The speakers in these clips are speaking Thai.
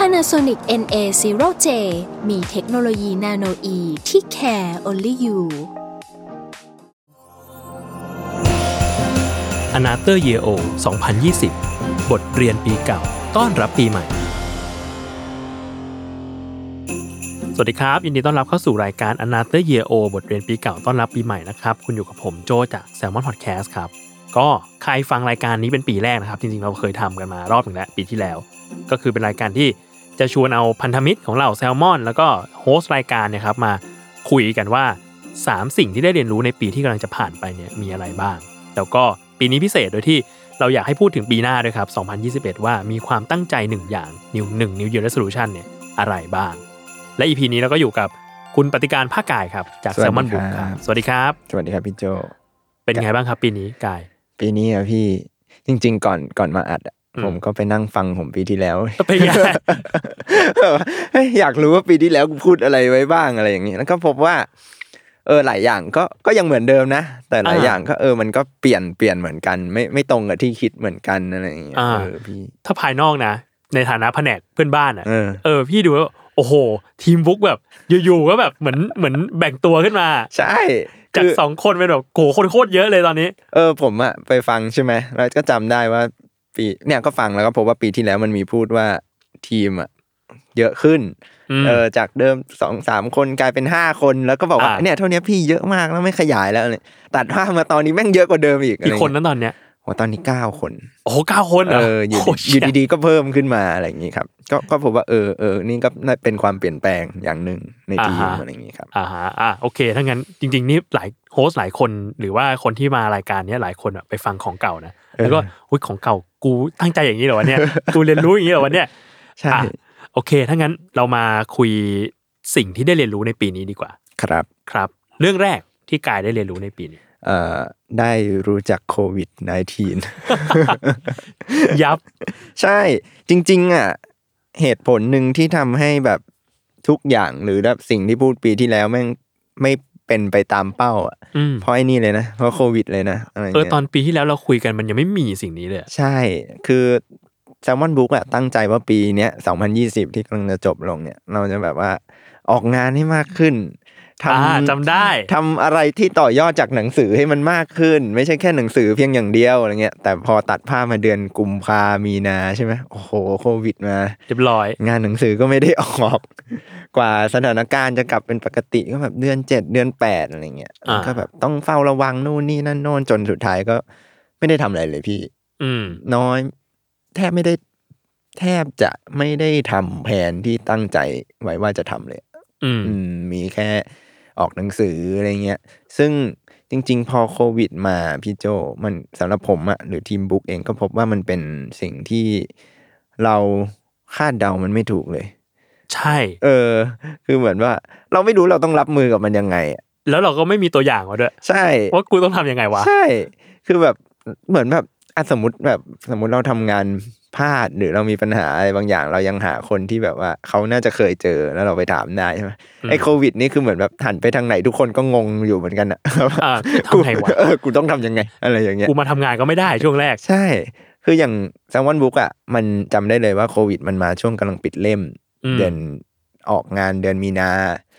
Panasonic NA0J มีเทคโนโลยีนาโนอีที่ care only you a n a t h e r Year O 2020 บทเรียนปีเก่า ต้อนรับปีใหม่ สวัสดีครับ ยินดีต้อนรับเข้าสู่รายการ a n a t h e r Year O บทเรียนปีเก่า ต้อนรับปีใหม่นะครับ คุณอยู่กับผมโจจาก Salmon Podcast ครับก็ใครฟังรายการนี้เป็นปีแรกนะครับ จริงๆเราเคยทำกันมารอบหนึ่งแล้วปีที่แล้ว ก็คือเป็นรายการที่ จะชวนเอาพันธมิตรของเราแซลมอน แล้วก็โฮสต์รายการเนี่ยครับมาคุยกันว่า 3 สิ่งที่ได้เรียนรู้ในปีที่กำลังจะผ่านไปเนี่ยมีอะไรบ้าง แล้วก็ปีนี้พิเศษโดยที่เราอยากให้พูดถึงปีหน้าด้วยครับ 2021 ว่ามีความตั้งใจหนึ่งอย่างนิวหนึ่ง New Year Resolution เนี่ยอะไรบ้าง และ EP นี้เราก็อยู่กับคุณปฏิการภาคกายครับ จากสวัสดีแซลมอนบุ๊ครับ สวัสดีครับ สวัสดีครับพี่โจ เป็นไงบ้างครับปีนี้กาย ปีนี้อะพี่จริง ๆ ก่อนก่อนมาอัดอะอืม ผมก็ไปนั่งฟังผมปีที่แล้วเป็นไงเฮ้ยอยากรู้ว่าปีที่แล้วกูพูดอะไรไว้บ้างอะไรอย่างนี้แล้วก็พบว่า เออหลายอย่างก็ก็ยังเหมือนเดิมนะ แต่หลายอ่าอย่างก็เออมันก็เปลี่ยนเปลี่ยนเหมือนกัน ไม่ไม่ตรงกับที่คิดเหมือนกันอะไรอย่างเงี้ยอ่าเออพี่ถ้าภายนอกนะ ในฐานะแผนกเพื่อนบ้านอะเออเออพี่ดูว่าโอ้โห ทีมบุ๊กแบบอยู่ๆก็แบบเหมือนเหมือนแบ่งตัวขึ้นมา ใช่จากคือสองคนเป็นแบบโหคนโคตรเยอะเลยตอนนี้ เออผมอะไปฟังใช่ไหมแล้วก็จำได้ว่า ปีเนี่ยก็ฟังแล้วก็พบว่าปีที่แล้วมันมีพูดว่าทีมอะเยอะขึ้นอืมเออจากเดิมสองสามคนกลายเป็นห้าคนแล้วก็บอกว่าอ่าเนี่ยเท่านี้พี่เยอะมากแล้วไม่ขยายแล้วเนี่ยตัดภาพมาตอนนี้แม่งเยอะกว่าเดิมอีกกี่คนอะไรเงี้ยนั้นตอนเนี้ยโอ้ตอนนี้เก้าคน โอ้โหเก้าคนเหรเอออยู่โคดีอยู่ดีๆก็เพิ่มขึ้นมาอะไรอย่างงี้ครับ ก็ก็พบว่าเออเออนี่ก็น่าเป็นความเปลี่ยนแปลงอย่างหนึ่งในทีมอะไรอย่างงี้ครับอ่าฮะอ่าโอเคถ้างั้นจริง ๆ นี่หลายโฮสต์หลายคนหรือว่าคนที่มารายการเนี้ยหลายคนอะไปฟังของเก่านะ แล้วก็อุ้ยของเก่ากูตั้งใจอย่างนี้เหรอวะเนี่ยกูเรียนรู้อย่างนี้เหรอวะเนี่ยใช่อะโอเคถ้างั้นเรามาคุยสิ่งที่ได้เรียนรู้ในปีนี้ดีกว่า ครับครับ เรื่องแรกที่กายได้เรียนรู้ในปีนี้เอ่อได้รู้จักโควิด -19 ยับ ใช่จริง ๆ อะ เหตุผลหนึ่งที่ทำให้แบบทุกอย่างหรือแบบสิ่งที่พูดปีที่แล้วแม่งไม่ เป็นไปตามเป้าอะอืมเพราะไอ้นี่เลยนะเพราะโควิดเลยนะอะไรเออเงี้ยตอนปีที่แล้วเราคุยกันมันยังไม่มีสิ่งนี้เลยอะใช่คือแซลมอนบุ๊กอะตั้งใจว่าปีเนี้ย2020ที่กำลังจะจบลงเนี่ย เราจะแบบว่าออกงานให้มากขึ้น ทอ่าำจำได้ทำอะไรที่ต่อยอดจากหนังสือให้มันมากขึ้น ไม่ใช่แค่หนังสือเพียงอย่างเดียวอะไรเงี้ยแต่พอตัดภาพมาเดือนกุมภามีนาใช่ไหมโอ้โหโควิดมาเรียบร้อย งานหนังสือก็ไม่ได้ออก กว่าสถานการณ์จะกลับเป็นปกติก็แบบเดือนเจ็ดเดือนแปดอะไรเงี้ยอ่าก็แบบต้องเฝ้าระวังนู่นนี่นั่นโน่นจนสุดท้ายก็ ไม่ได้ทำอะไรเลยพี่ อืมน้อย แทบไม่ได้ แทบจะไม่ได้ทำแผนที่ตั้งใจไว้ว่าจะทำเลยอืมอืมมีแค่ ออกหนังสืออะไรเงี้ย ซึ่งจริง ๆ พอโควิดมาพี่โจมันสำหรับผมอะหรือทีมบุ๊กเองก็พบว่ามันเป็นสิ่งที่เราคาดเดามันไม่ถูกเลย ใช่ เออ คือเหมือนว่า เราไม่รู้เราต้องรับมือกับมันยังไงอะแล้วเราก็ไม่มีตัวอย่างมาด้วย ใช่ว่ากูต้องทำยังไงวะ ใช่ คือแบบเหมือนแบบ อะสมมติแบบสมมติเราทำงานพลาดหรือเรามีปัญหาอะไรบางอย่าง เรายังหาคนที่แบบว่าเขาน่าจะเคยเจอแล้วเราไปถามได้ใช่ไหมอืมไอ้โควิดนี่คือเหมือนแบบหันไปทางไหนทุกคนก็งงอยู่เหมือนกันอะอ่ากูทำไงวะเออกูต้องทำยังไง อะไรอย่างเงี้ยกูมาทำงานก็ไม่ได้ช่วงแรก ใช่ คืออย่างแซมวอนบุ๊กอะมันจำได้เลยว่าโควิดมันมาช่วงกำลังปิดเล่มอืมเดือน ออกงานเดือนมีนา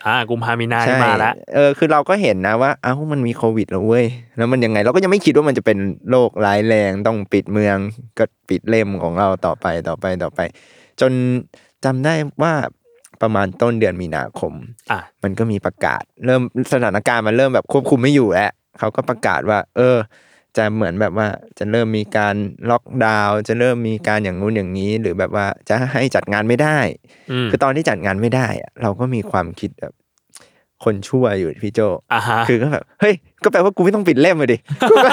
อ่า กุมภามีนาใช่นี่มาแล้วเออคือเราก็เห็นนะว่า เอ้ามันมีโควิดแล้วเว้ย แล้วมันยังไง เราก็ยังไม่คิดว่ามันจะเป็นโรคร้ายแรงต้องปิดเมืองก็ปิดเล่มของเราต่อไปต่อไปต่อไป จนจำได้ว่าประมาณต้นเดือนมีนาคม อะ มันก็มีประกาศ เริ่มสถานการณ์มันเริ่มแบบควบคุมไม่อยู่แล้วเขาก็ประกาศว่า เออ จะเหมือนแบบว่าจะเริ่มมีการล็อกดาวน์จะเริ่มมีการอย่างงู้นอย่างนี้ หรือแบบว่าจะให้จัดงานไม่ได้อืมคือตอนที่จัดงานไม่ได้อะเราก็มีความคิดแบบคนชั่วอยู่พี่โจอ่าฮะคือก็แบบเฮ้ย ก็แปลว่ากูไม่ต้องปิดเล่มเลยดิกูก็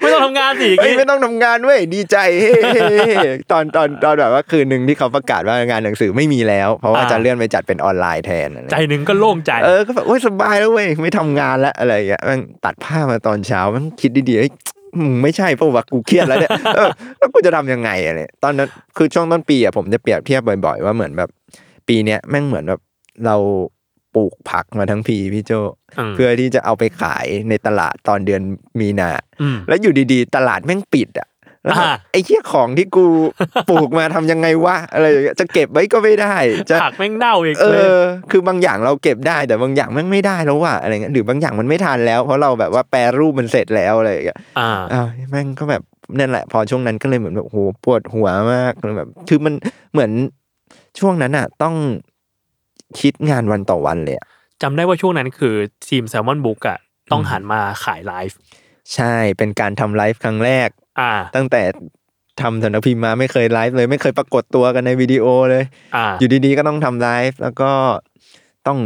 ไม่ต้องทำงานสิอย่างเฮ้ยงี้ไม่ต้องทำงานเว้ยดีใจเฮ้เฮ้เฮ้ตอนตอนตอนแบบว่าคืนหนึ่งที่เขาประกาศว่างานหนังสือไม่มีแล้ว เพราะว่าจะเลื่อนไปจัดเป็นออนไลน์แทนอะไรใจหนึ่งก็โล่งใจ เออก็แบบโอ้ยสบายแล้วเว้ยไม่ทำงานแล้วอะไรอย่างเงี้ยมันตัดผ้ามาตอนเช้ามันคิดดีๆเฮ้ยมึงไม่ใช่เพราะว่ากูเครียดแล้วเนี่ยเออแล้วกูจะทำยังไงอะเนี่ยตอนนั้นคือช่วงต้นปีอะผมจะเปรียบเทียบบ่อย ๆ ว่าเหมือนแบบ ปีเนี้ยแม่งเหมือนแบบเรา ปลูกผักมาทั้งปีพี่โจอืมเพื่อที่จะเอาไปขายในตลาดตอนเดือนมีนาอืมแล้วอยู่ดีๆ ตลาดแม่งปิดอะแล้วแบบอ่าไอ้เหี้ยของที่กูปลูกมาทำยังไงวะอะไรอย่างเงี้ยจะเก็บไว้ก็ไม่ได้จะผักแม่งเน่าอีกเอเลยอคือบางอย่างเราเก็บได้แต่บางอย่างแม่งไม่ได้แล้วว่ะอะไรเงี้ยหรือบางอย่างมันไม่ทันแล้ว เพราะเราแบบว่าแปรรูปมันเสร็จแล้วอะไรอย่างเงี้ยอ่าอ้าวแม่งก็แบบนั่นแหละ พอช่วงนั้นก็เลยเหมือนแบบโหปวดหัวมากแบบ คือมันเหมือนช่วงนั้นอะ ต้อง คิดงานวันต่อวันเลยอะจำได้ว่าช่วงนั้นคือทีม Salmon Books อะต้องหันมาขายไลฟ์ใช่เป็นการทำไลฟ์ครั้งแรก อ่า ตั้งแต่ทำสำนักพิมพ์มาไม่เคยไลฟ์เลย ไม่เคยปรากฏตัวกันในวิดีโอเลย อ่า อยู่ดีๆก็ต้องทำไลฟ์แล้วก็ต้อง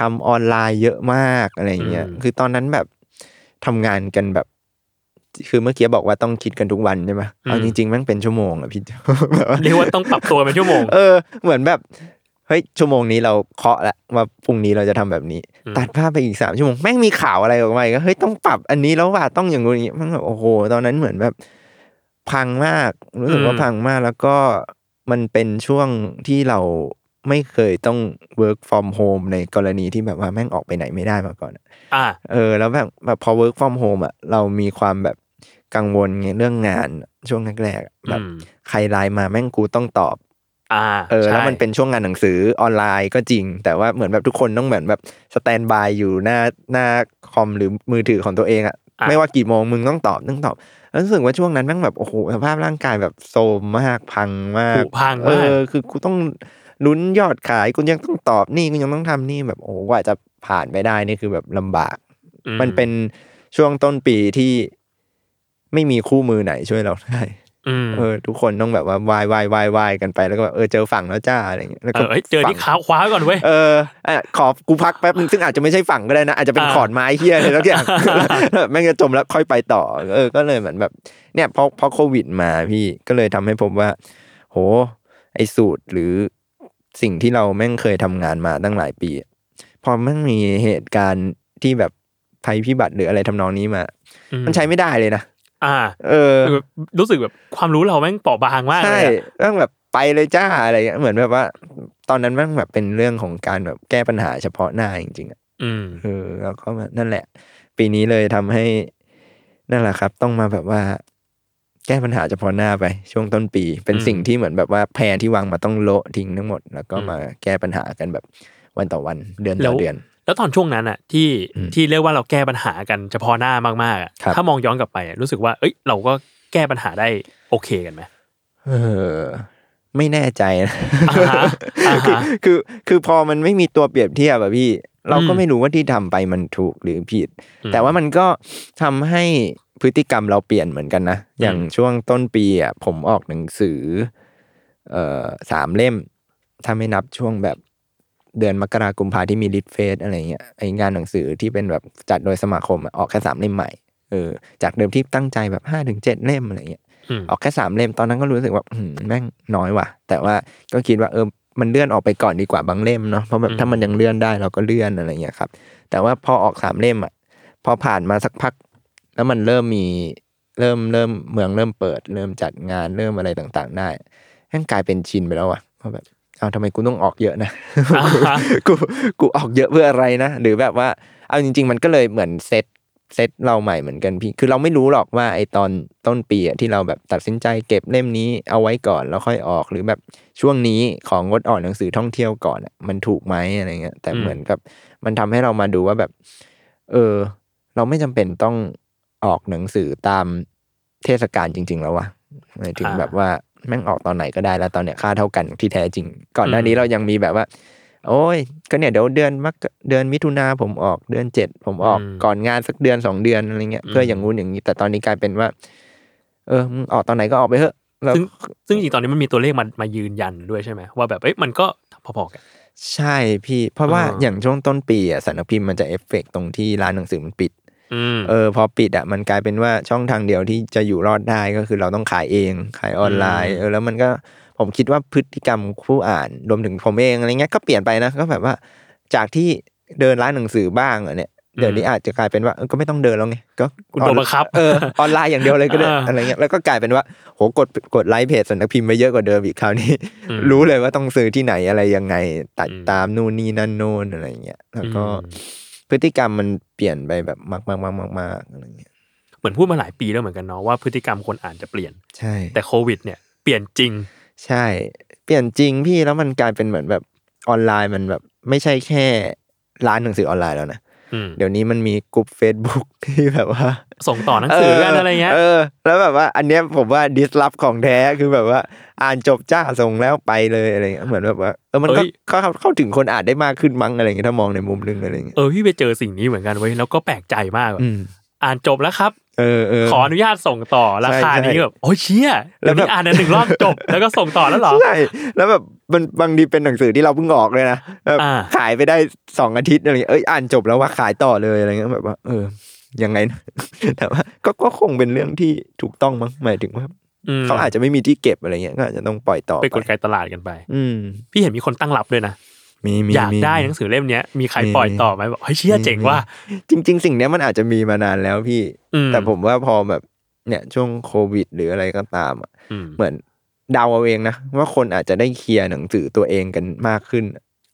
ทำออนไลน์เยอะมากอะไรอย่างเงี้ยอืมคือตอนนั้นแบบทำงานกันแบบ คือเมื่อกี้บอกว่าต้องคิดกันทุกวันใช่ไหมเอาจริงๆแม่งเป็นชั่วโมงอะพี่แบบว่าเรียกว่าต้องปรับตัวเป็นชั่วโมง เออเหมือนแบบ เฮ้ยชั่วโมงนี้เราเคาะแล้วว่าพรุ่งนี้เราจะทำแบบนี้อืมตัดภาพไปอีกสามชั่วโมงแม่งมีข่าวอะไรออกมาอีก็เฮ้ยต้องปรับอันนี้แล้วว่าต้องอย่างงี้มันแบบโอ้โหตอนนั้นเหมือนแบบ พังมากรู้สึกว่าพังมากแล้วก็มันเป็นช่วงที่เราไม่เคยต้อง work from home ในกรณีที่แบบว่าแม่งออกไปไหนไม่ได้มาก่อนอะอ่าเออ แล้วแบบแบบพอ work from home อะเรามีความแบบกังวลไงเรื่องงานช่วงแรกๆอะแบบอืมใครไลน์มาแม่งกูต้องตอบ อ่าเออใช่แล้วมันเป็นช่วงงานหนังสือออนไลน์ก็จริง แต่ว่าเหมือนแบบทุกคนต้องเหมือนแบบสแตนบายอยู่หน้าหน้าคอมหรือมือถือของตัวเองอะอะไม่ว่ากี่โมงมึงต้องตอบต้องตอบแล้วรู้สึกว่าช่วงนั้นแม่งแบบโอ้โหสภาพร่างกายแบบโทรมมากพังมากผุพังเอมากอคือกูต้องลุ้นยอดขายกูยังต้องตอบนี่กูยังต้องทำนี่แบบโอ้โหกว่าจะผ่านไปได้นี่คือแบบลำบากอืมันเป็นช่วงต้นปีที่ไม่มีคู่มือไหนช่วยเราได้อืม เออทุกคนต้องแบบว่าวายวายวายวายกันไปแล้วก็แบบเออเจอฝั่งแล้วจ้าอะไรเงี้ยแล้วเอก็อเอ้ยเจอที่ฝั่งขาคว้าไว้ก่อนเว้ยเอออะขอกูพักแป๊บนึงซึ่งอาจจะไม่ใช่ฝั่งก็ได้นะ อาจจะเป็นอ่าขอนไม้เฮียอะไรแล้วอย่างแม่งจะจมแล้วค่อยไปต่อ เออก็เลยเหมือนแบบ เนี่ยพอพอโควิดมาพี่ก็เลยทำให้ผมว่า โห ไอสูตรหรือสิ่งที่เราแม่งเคยทำงานมาตั้งหลายปี พอแม่งมีเหตุการณ์ที่แบบภัยพิบัติหรืออะไรทำนองนี้มาอืมันใช้ไม่ได้เลยนะ อ่า เออคือแบบรู้สึกแบบความรู้เราแม่งเปราะบางมากเลใช่ยอะต้องแบบไปเลยจ้าอะไรเงี้ยเหมือนแบบว่า ตอนนั้นแมันแบบเป็นเรื่องของการแบบแก้ปัญหาเฉพาะหน้าจริงๆอะอืมเออแล้วก็แบบนั่นแหละ ปีนี้เลยทำให้นั่นแหละครับ ต้องมาแบบว่าแก้ปัญหาเฉพาะหน้าไป ช่วงต้นปี เป็นอืมสิ่งที่เหมือนแบบว่าแพรที่วางมาต้องโละทิ้งทั้งหมด แล้วก็อืมมาแก้ปัญหากันแบบวันต่อวันเดือนแล้ต่อวเดือน แล้วตอนช่วงนั้นอะที่อืมที่เรียกว่าเราแก้ปัญหากันเฉพาะหน้ามากๆอะครับถ้ามองย้อนกลับไปอะรู้สึกว่า เอ้ย เราก็แก้ปัญหาได้โอเคกันไหมเออไม่แน่ใจนะอ่าฮะอ่าฮะคือคือคือพอมันไม่มีตัวเปรียบเทียบอะพี่ เราก็อืมไม่รู้ว่าที่ทำไปมันถูกหรือผิดอืมแต่ว่ามันก็ทำให้พฤติกรรมเราเปลี่ยนเหมือนกันนะ อย่างช่วงต้นปีอะผมออกหนังสือ เอ่อสามเล่ม ถ้าไม่นับช่วงแบบ เดือนมกราคมพาที่มีลิทเฟสอะไรเงี้ยไองานหนังสือที่เป็นแบบจัดโดยสมาคมอะออกแค่สามเล่มใหม่เออจากเดิมที่ตั้งใจแบบห้าถึงเจ็ดเล่มอะไรเงี้ยอืมออกแค่สามเล่มตอนนั้นก็รู้สึกว่าอืมแม่งน้อยว่ะ แต่ว่าก็คิดว่าเออมันเลื่อนออกไปก่อนดีกว่าบางเล่มเนาะเพราะแบบอืมถ้ามันยังเลื่อนได้เราก็เลื่อนอะไรเงี้ยครับ แต่ว่าพอออกสามเล่มอะพอผ่านมาสักพัก แล้วมันเริ่มมีเริ่มเริ่มเมืองเริ่มเปิด เริ่มจัดงานเริ่มอะไรต่างๆ ได้แม่งกลายเป็นชินไปแล้วอะเพราะแบบ เอาทำไมกูต้องออกเยอะนะอ่าฮะกูกูออกเยอะเพื่ออะไรนะหรือแบบว่าเอาจริง ๆ มันก็เลยเหมือนเซตเซตเราใหม่เหมือนกันพี่ คือเราไม่รู้หรอกว่าไอตอนต้นปีอะที่เราแบบตัดสินใจเก็บเล่มนี้เอาไว้ก่อนแล้วค่อยออกหรือแบบช่วงนี้ของงดออกหนังสือท่องเที่ยวก่อนอะมันถูกไหมอะไรเงี้ยแต่อืมเหมือนกับมันทำให้เรามาดูว่าแบบ เออ เราไม่จำเป็นต้องออกหนังสือตามเทศกาลจริง ๆ แล้ววะหมายถึงอ่าแบบว่า แม่งออกตอนไหนก็ได้แล้วตอนเนี้ยค่าเท่ากันที่แท้จริง ก่อนหน้านี้เรายังมีแบบว่า โอ้ย ก็เนี่ยเดี๋ยวเดือนมกเดือนมิถุนาผมออกเดือนเจ็ดผมออกอืมก่อนงานสักเดือนสองเดือนอะไรเงี้ยอืมเพื่ออย่างงู้นอย่างนี้ แต่ตอนนี้กลายเป็นว่า เออมึงออกตอนไหนก็ออกไปเถอะแล้วซึ่งซึ่งจริงๆตอนนี้มันมีตัวเลขมามายืนยันด้วยใช่ไหมว่าแบบเอ้ยมันก็พอๆกันใช่พี่ เพราะว่าอ่าอย่างช่วงต้นปีอะสำนักพิมพ์มันจะเอฟเฟกต์ตรงที่ร้านหนังสือมันปิดอืม เออพอปิดอะมันกลายเป็นว่าช่องทางเดียวที่จะอยู่รอดได้ก็คือเราต้องขายเองขายออนไลน์อืมเออแล้วมันก็ผมคิดว่าพฤติกรรมผู้อ่านรวมถึงผมเองอะไรเงี้ยก็เปลี่ยนไปนะก็แบบว่า จากที่เดินร้านหนังสือบ้างอะเนี่ยเดี๋ยวนี้อาจจะกลายเป็นว่าเออก็ไม่ต้องเดินแล้วไงก็คุณโดนบังคับเออออนไลน์อย่างเดียวเลยก็ได้อ่าอะไรเงี้ยแล้วก็กลายเป็นว่าโหกดกดไลค์เพจสำนักพิมพ์ไปเยอะกว่าเดิมอีกคราวนี้อืมรู้เลยว่าต้องซื้อที่ไหนอะไรยังไงตัดอืมตามนู่นนี่นั่นโน่นอะไรเงี้ยแล้วก็อืม พฤติกรรมมันเปลี่ยนไปแบบมากมากมากมากมากอะไรเงี้ยเหมือนพูดมาหลายปีแล้วเหมือนกันเนาะว่าพฤติกรรมคนอ่านจะเปลี่ยน ใช่ แต่โควิด เนี่ยเปลี่ยนจริง ใช่ เปลี่ยนจริงพี่แล้วมันกลายเป็นเหมือนแบบออนไลน์มันแบบไม่ใช่แค่ร้านหนังสือออนไลน์แล้วนะอืม เดี๋ยวนี้มันมีกลุ่ม Facebook ที่แบบว่า ส่งต่อหนังสือกันอะไรเงี้ยเออ แล้วแบบว่า อันเนี้ยผมว่าดิสลอฟของแท้คือแบบว่า อ่านจบจ้าส่งแล้วไปเลยอะไรเงี้ยเหมือนแบบว่าเออมันก็เอ้ยเข้าเข้าถึงคนอ่านได้มากขึ้นมั้งอะไรเงี้ยถ้ามองในมุมนึงอะไรเงี้ยเออพี่ไปเจอสิ่งนี้เหมือนกันเว้ยแล้วก็แปลกใจมากอะอืมอ่านจบแล้วครับเออเออขออนุญาตส่งต่อราคาใช่นี้ใช่แบบโอ้ยเชี่ยแล้แล้ววแบบนี่อ่านในหนึ่งรอบจบ แล้วก็ส่งต่อแล้วเหรอใช่แล้วแบบ มันบางทีเป็นหนังสือที่เราเพิ่งออกเลยนะแบบอ่าขายไปได้สองอาทิตย์อะไรเงี้ยเอ้ยอ่านจบแล้วว่าขายต่อเลยอะไรเงี้ยแบบว่า เออยังไงนะแต่ว่าก็ก็คงเป็นเรื่องที่ถูกต้องมั้งหมายถึงว่ามเขาอาจจะไม่มีที่เก็บอะไรเงี้ยก็อาจจะต้องปล่อยต่อเป็นกลไกตลาดกันไป อืมพี่เห็นมีคนตั้งรับด้วยนะมีมีอยากมีได้หนังสือเล่มเนี้ยมีใครมีปล่อยมีต่อไหมบอกเฮ้ยเชี่ยเจ๋งว่ะจริง ๆ สิ่งเนี้ยมันอาจจะมีมานานแล้วพี่อืมแต่ผมว่าพอแบบเนี่ยช่วงโควิด หรืออะไรก็ตามอะอืมเหมือนเดาเอาเองนะว่าคนอาจจะได้เคลียร์หนังสือตัวเองกันมากขึ้น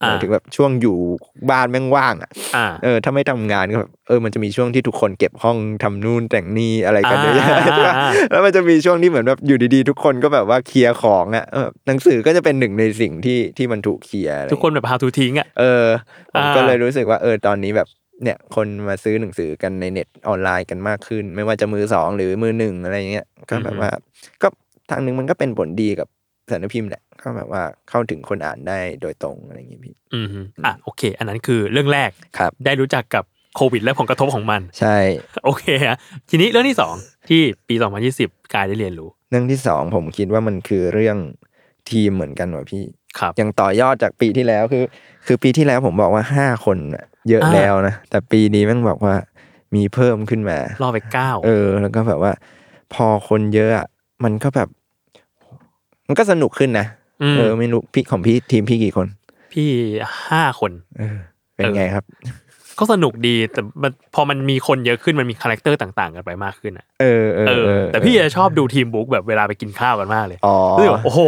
หอ่ามายถึงแบบช่วงอยู่บ้านแม่งว่างอะอ่าเออถ้าไม่ทำงานก็แบบเออมันจะมีช่วงที่ทุกคนเก็บห้องทำนู่นแต่งนี่อะไรกันเยอะแยะอ่าใช่ปะอ่าแล้วมันจะมีช่วงที่เหมือนแบบอยู่ดีๆ ทุกคนก็แบบว่าเคลียร์ของอะเออหนังสือก็จะเป็นหนึ่งในสิ่งที่ที่มันถูกเคลียร์อะไรทุกคนแบบ how to ทิ้งอะเออผมอ่าก็เลยรู้สึกว่าเออตอนนี้แบบเนี่ยคนมาซื้อหนังสือกันในเน็ตออนไลน์กันมากขึ้น ไม่ว่าจะมือสองหรือมือหนึ่งอะไรเงี้ยก็แบบว่าก็ ทางหนึ่งมันก็เป็นผลดีกับสารพิมพ์แหละก็แบบว่าเข้าถึงคนอ่านได้โดยตรงอะไรอย่างงี้พี่ อืมฮึอะโอเค อันนั้นคือเรื่องแรกครับ ได้รู้จักกับโควิด และผลกระทบของมัน ใช่ โอเคฮะทีนี้เรื่องที่สองที่ปี 2020 กายได้เรียนรู้ เรื่องที่สองผมคิดว่ามันคือเรื่องทีมเหมือนกันว่ะพี่ครับยังต่อยอดจากปีที่แล้วคือ คือปีที่แล้วผมบอกว่าห้าคนน่ะเยอะอ่าแล้วนะแต่ปีนี้แม่งบอกว่ามีเพิ่มขึ้นมารอบไปเก้าเออ แล้วก็แบบว่า พอคนเยอะอะมันก็แบบ มันก็สนุกขึ้นนะเออไม่รู้พี่ของพี่ทีมพี่กี่คน พี่ห้าคนเออเป็นไงครับ ก็สนุกดีแต่มันพอมันมีคนเยอะขึ้นมันมี character ต่าง ๆ กันไปมากขึ้นอะเออเออเออเออแต่พี่จะชอบดูทีม Book แบบเวลาไปกินข้าวกันมากเลยอ๋อรู้สึกว่าโอ้โห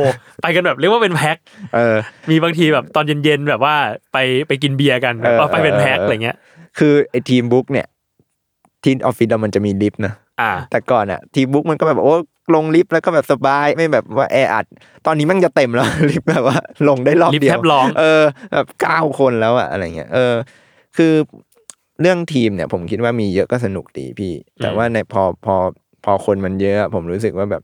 ไปกันแบบเรียกว่าเป็นแพ็คเออ มีบางทีแบบตอนเย็นๆแบบว่าไปไปกินเบียร์กันแบบว่าเออไปเป็นแพ็คเอออะไรเงี้ย คือไอ้ทีม Book เนี่ยที่ออฟฟิศเรามันจะมีลิฟต์นะอ่าแต่ก่อนอะทีม Book มันก็แบบโอ้ ลงลิฟต์แล้วก็แบบสบายไม่แบบว่าแออัด ตอนนี้มันจะเต็มแล้วลิฟต์แบบว่า ลงได้รอบลิฟต์เดียแทบร้องเออแบบเก้าคนแล้วอะอะไรเงี้ยเออ คือเรื่องทีมเนี่ย ผมคิดว่ามีเยอะก็สนุกดีพี่ แต่ว่าในพอพอพอคนมันเยอะอะผมรู้สึกว่าแบบ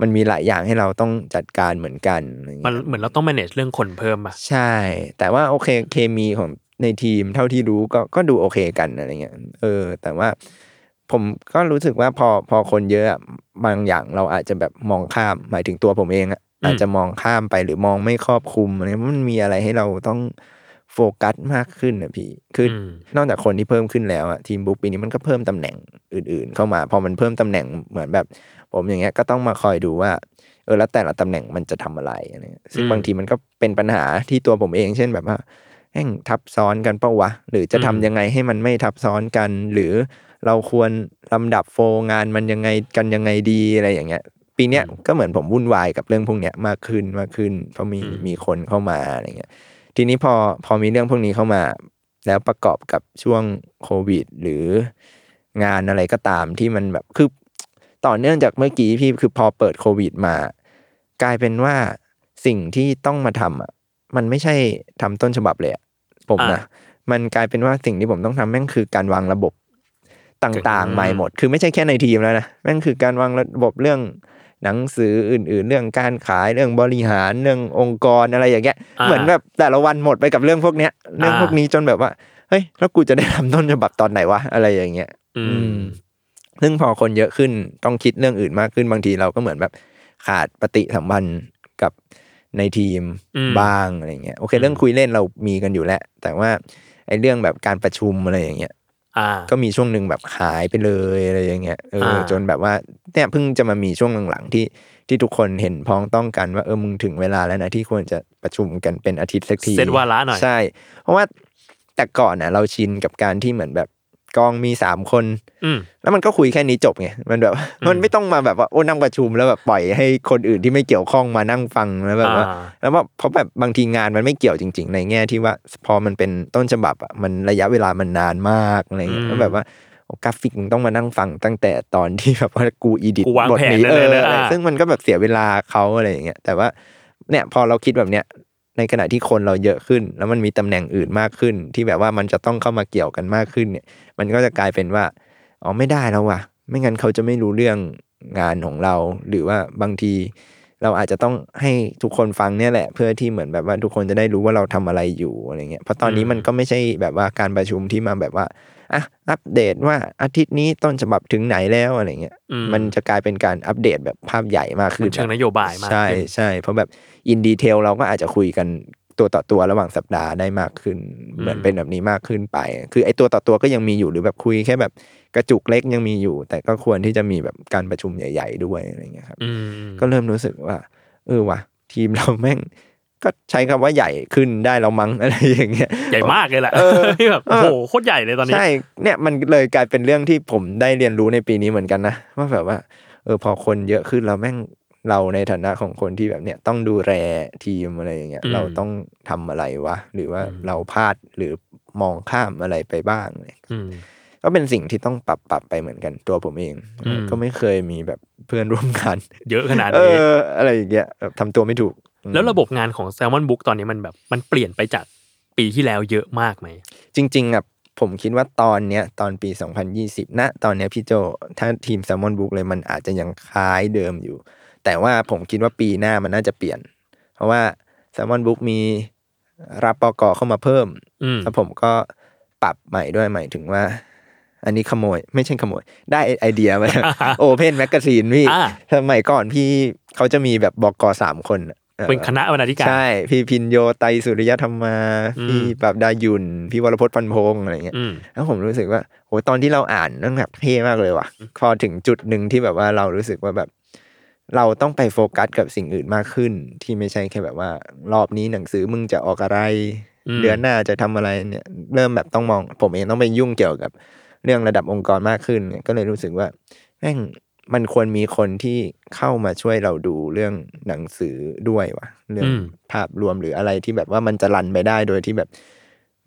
มันมีหลายอย่างให้เราต้องจัดการเหมือนกันอะไรเงี้ยมันเหมือนเราต้อง manage เรื่องคนเพิ่มอะใช่ แต่ว่าโอเคเคมีของในทีมเท่าที่รู้ก็ก็ดูโอเคกันอะไรเงี้ยเออ แต่ว่า ผมก็รู้สึกว่าพอพอคนเยอะอะบางอย่างเราอาจจะแบบมองข้าม หมายถึงตัวผมเองอะอืมอาจจะมองข้ามไปหรือมองไม่ครอบคลุมอะไรมันมีอะไรให้เราต้องโฟกัสมากขึ้นนะพี่ คืออมนอกจากคนที่เพิ่มขึ้นแล้วอะทีมบุ๊กปีนี้มันก็เพิ่มตำแหน่งอื่น ๆ เข้ามา พอมันเพิ่มตำแหน่งเหมือนแบบ ผมอย่างเงี้ยก็ต้องมาคอยดูว่าเออแล้วแต่ละตำแหน่งมันจะทำอะไรอะไรเงี้ยซึ่งอืมบางทีมันก็เป็นปัญหาที่ตัวผมเอง เช่นแบบว่าแห่งทับซ้อนกันเปะวะ หรือจะทำอืมยังไงให้มันไม่ทับซ้อนกัน หรือ เราควรลำดับโฟลงานมันยังไงกันยังไงดีอะไรอย่างเงี้ย ปีเนี้ยก็เหมือนผมวุ่นวายกับเรื่องพวกเนี้ยมากขึ้นมากขึ้น เพราะมีมีคนเข้ามาอะไรเงี้ย ทีนี้พอพอมีเรื่องพวกนี้เข้ามา แล้วประกอบกับช่วงโควิด หรืองานอะไรก็ตามที่มันแบบคือต่อเนื่องจากเมื่อกี้พี่คือพอเปิดโควิดมา กลายเป็นว่าสิ่งที่ต้องมาทำอะมันไม่ใช่ทำต้นฉบับเลยอะผมนะอะมันกลายเป็นว่าสิ่งที่ผมต้องทำแม่งคือการวางระบบ ต่างอืมๆใหม่หมด คือไม่ใช่แค่ในทีมแล้วนะแม่งคือการวางระบบเรื่องหนังสืออื่น ๆ เรื่องการขายเรื่องบริหารเรื่ององค์กรอะไรอย่างเงี้ยอ่าเหมือนแบบแต่ละวันหมดไปกับเรื่องพวกเนี้ยเรื่องอ่าพวกนี้จนแบบว่าเฮ้ยแล้วกูจะได้ทำต้นฉบับตอนไหนวะอะไรอย่างเงี้ย อือืมมซึ่งพอคนเยอะขึ้นต้องคิดเรื่องอื่นมากขึ้นบางทีเราก็เหมือนแบบขาดปฏิสัมพันธ์กับในทีมอืมบ้างอะไรเงี้ยโอเค เรื่องคุยเล่นเรามีกันอยู่แล้ว แต่ว่าไอ้เรื่องแบบการประชุมอะไรอย่างเงี้ยอ่า ก็มีช่วงหนึ่งแบบหายไปเลยอะไรอย่างเงี้ยเอออ่าจนแบบว่าเนี่ยเพิ่งจะมามีช่วงหลังๆที่ที่ทุกคนเห็นพ้องต้องกันว่าเออมึงถึงเวลาแล้วนะที่ควรจะประชุมกันเป็นอาทิตย์สักทีเซตวาระหน่อยใช่ เพราะว่าแต่ก่อนน่ะเราชินกับการที่เหมือนแบบ กองมีสามคนอืมแล้วมันก็คุยแค่นี้จบไงมันแบบ มันไม่ต้องมาแบบว่าโอ้นั่งประชุมแล้วแบบปล่อยให้คนอื่นที่ไม่เกี่ยวข้องมานั่งฟังแล้วแบบว่าอ่าแล้วว่าเพราะแบบบางทีงานมันไม่เกี่ยวจริง ๆ ในแง่ที่ว่าพอมันเป็นต้นฉบับอะมันระยะเวลามันนานมากอะไรเงี้ยอืมแล้วแบบว่าโอ้กราฟิกมึงต้องมานั่งฟังตั้งแต่ตอนที่แบบว่ากูอีดิทกูวางบทแผนนี้เลยเออนะอ่าซึ่งมันก็แบบเสียเวลาเขาอะไรอย่างเงี้ยแต่ว่าเนี่ยพอเราคิดแบบเนี้ย ในขณะที่คนเราเยอะขึ้น แล้วมันมีตำแหน่งอื่นมากขึ้น ที่แบบว่ามันจะต้องเข้ามาเกี่ยวกันมากขึ้นเนี่ย มันก็จะกลายเป็นว่าอ๋อไม่ได้แล้วว่ะ ไม่งั้นเขาจะไม่รู้เรื่องงานของเรา หรือว่าบางที เราอาจจะต้องให้ทุกคนฟังเนี่ยแหละ เพื่อที่เหมือนแบบว่าทุกคนจะได้รู้ว่าเราทำอะไรอยู่อะไรเงี้ยเพราะตอนนี้มันก็ไม่ใช่แบบว่าการประชุมที่มาแบบว่า อะอัปเดตว่าอาทิตย์นี้ต้นฉบับถึงไหนแล้วอะไรเงี้ยอืมันจะกลายเป็นการอัปเดตแบบภาพใหญ่มากมัขึ้นนเชิงนโยบายมากใช่ขึ้นใช่เพราะแบบอินดีเทลเราก็อาจจะคุยกันตัวต่อตัวระหว่างสัปดาห์ได้มากขึ้น เหมือนเป็นแบบนี้มากขึ้นไป คือไอ้ตัวต่อตัวก็ยังมีอยู่หรือแบบคุยแค่แบบกระจุกเล็กยังมีอยู่ แต่ก็ควรที่จะมีแบบการประชุมใหญ่ ๆ ด้วยอะไรเงี้ยครับอืมก็เริ่มรู้สึกว่า เออว่ะทีมเราแม่ง ก็ใช้คำว่าใหญ่ขึ้นได้แล้วมั้งอะไรอย่างเงี้ยใหญ่มากเลยแหละเออที่แบบโอ้โหโคตรใหญ่เลยตอนนี้ใช่เนี่ยมันเลยกลายเป็นเรื่องที่ผมได้เรียนรู้ในปีนี้เหมือนกันนะว่าแบบว่า เออพอคนเยอะขึ้นเราแม่งเราในฐานะของคนที่แบบเนี้ยต้องดูแลทีมอะไรอย่างเงี้ยอืมเราต้องทำอะไรวะหรือว่าอืมเราพลาดหรือมองข้ามอะไรไปบ้างเลยอืมก็เป็นสิ่งที่ต้องปรับปรับไปเหมือนกันตัวผมเองอืมก็ไม่เคยมีแบบเพื่อนร่วมงานเยอะขนาดเอนี้ออะไรอย่างเงี้ยแบบทำตัวไม่ถูกอืม แล้วระบบงานของ Salmon Book ตอนนี้มันแบบมันเปลี่ยนไปจากปีที่แล้วเยอะมากไหม จริง ๆอะผมคิดว่าตอนเนี้ยตอนปี 2020ณตอนเนี้ยพี่โจถ้าทีม s ซ l m o n Book เลยมันอาจจะยังคล้ายเดิมอยู่ แต่ว่าผมคิดว่าปีหน้ามันน่าจะเปลี่ยน เพราะว่า s ซ l m o n Book มีรับปกเข้ามาเพิ่มอืมแล้วผมก็ปรับใหม่ด้วยหมายถึงว่า อันนี้ขโมย ไม่ใช่ขโมย ได้ไอเดียมา open magazine พี่อ่าสมัยก่อนพี่เขาจะมีแบบบกสามคนอะออ เป็นคณะบรรณาธิการ ใช่ พี่ภิญโญ ไตรสุริยธรรมาอืมพี่ปราบดายุน พี่วรพจน์พันพงษ์อะไรเงี้ยอืมแล้วผมรู้สึกว่าโหตอนที่เราอ่านนั่นแบบเท่มากเลยว่ะ พอถึงจุดหนึ่งที่แบบว่าเรารู้สึกว่าแบบ เราต้องไปโฟกัสกับสิ่งอื่นมากขึ้น ที่ไม่ใช่แค่แบบว่า รอบนี้หนังสือมึงจะออกอะไรอืมเดือนหน้าจะทำอะไรเนี่ย เริ่มแบบต้องมอง ผมเองต้องไปยุ่งเกี่ยวกับ เรื่องระดับองค์กรมากขึ้นเนี่ยก็เลยรู้สึกว่าแม่ง มันควรมีคนที่เข้ามาช่วยเราดูเรื่องหนังสือด้วยว่ะเรื่องอืมภาพรวมหรืออะไรที่แบบว่ามันจะรันไปได้โดยที่แบบ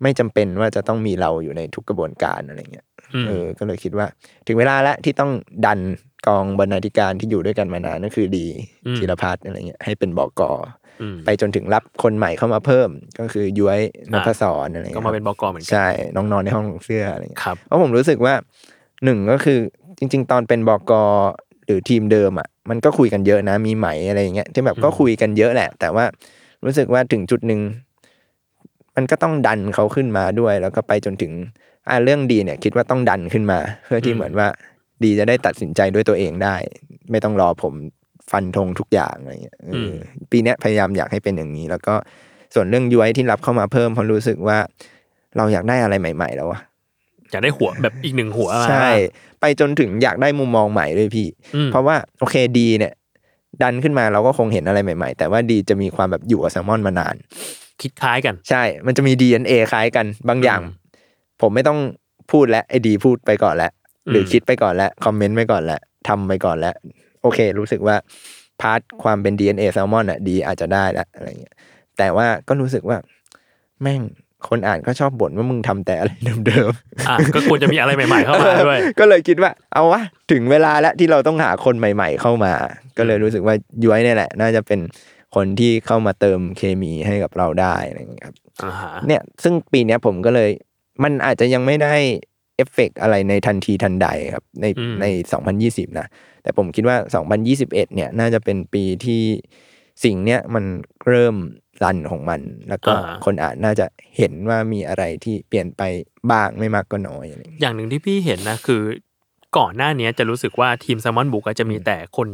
ไม่จำเป็นว่าจะต้องมีเราอยู่ในทุกกระบวนการอะไรเงี้ยอืมเออ ก็เลยคิดว่า ถึงเวลาแล้วที่ต้องดันกองบรรณาธิการที่อยู่ด้วยกันมานานนั่นคือดีอืมจิรพัฒน์อะไรเงี้ยให้เป็นบกอืมไปจนถึงรับคนใหม่เข้ามาเพิ่ม ก็คือย้วยนพศรอะไรงี้ยก็มาเป็นบกเหมือนกัใช่น้องนอนในห้องเสื้ออะไรเงี้ยครับเพราะผมรู้สึกว่าหนึ่งก็คือ จริง ๆ ตอนเป็นบกหรือทีมเดิมอะมันก็คุยกันเยอะนะ มีไหมอะไรอย่างเงี้ยที่แบบก็อืมคุยกันเยอะแหละ แต่ว่ารู้สึกว่าถึงจุดหนึ่งมันก็ต้องดันเขาขึ้นมาด้วย แล้วก็ไปจนถึงอ่าเรื่องดีเนี่ย คิดว่าต้องดันขึ้นมา เพื่อที่เหมือนว่าดีจะได้ตัดสินใจด้วยตัวเองได้ ไม่ต้องรอผมฟันธงทุกอย่างอะไรเงี้ยเอออปีเนี้ยพยายามอยากให้เป็นอย่างนี้ แล้วก็ส่วนเรื่องย้วยที่รับเข้ามาเพิ่มเพราะรู้สึกว่า เราอยากได้อะไรใหม่ ๆ แล้วอะ อยากได้หัวแบบอีกหนึ่งหัวมาใช่ ไปจนถึงอยากได้มุมมองใหม่ด้วยพี่อืมเพราะว่าโอเคดีเนี่ย ดันขึ้นมาเราก็คงเห็นอะไรใหม่ ๆ แต่ว่าดีจะมีความแบบอยู่กับแซลมอนมานาน คิดคล้ายกัน ใช่ มันจะมี DNA คล้ายกันบางอย่างอืมผมไม่ต้องพูดแล้วไอ้ดีพูดไปก่อนแล้วหรืออมคิดไปก่อนแล้ว comment ไปก่อนแล้วทำไปก่อนแล้ว โอเค รู้สึกว่า part ความเป็น DNA แซลมอนอะดีอาจจะได้แล้วอะไรเงี้ยแต่ว่าก็รู้สึกว่า แม่ง คนอ่านก็ชอบบ่นว่ามึงทำแต่อะไรเดิมๆอะก็ควรจะมีอะไรใหม่ ๆ เข้ามาด้วย ก็เลยคิดว่า เอาวะถึงเวลาแล้วที่เราต้องหาคนใหม่ ๆ เข้ามา ก็เลยรู้สึกว่าย้อยเนี่ยแหละ น่าจะเป็นคนที่เข้ามาเติมเคมีให้กับเราได้อะไรอย่างเงี้ยครับอ่าฮะเนี่ยซึ่งปีเนี้ยผมก็เลย มันอาจจะยังไม่ได้เอฟเฟกต์อะไรในทันทีทันใดครับ ในใน 2020 นะ แต่ผมคิดว่า 2021 เนี่ย น่าจะเป็นปีที่สิ่งเนี้ยมันเริ่ม run ของมัน แล้วก็คนอ่านน่าจะเห็นว่ามีอะไรที่เปลี่ยนไปบ้างไม่มากก็น้อยอะไรอย่างเงี้ย อย่างหนึ่งที่พี่เห็นนะคือ ก่อนหน้านี้จะรู้สึกว่าทีม Salmon Book อะจะมีแต่คน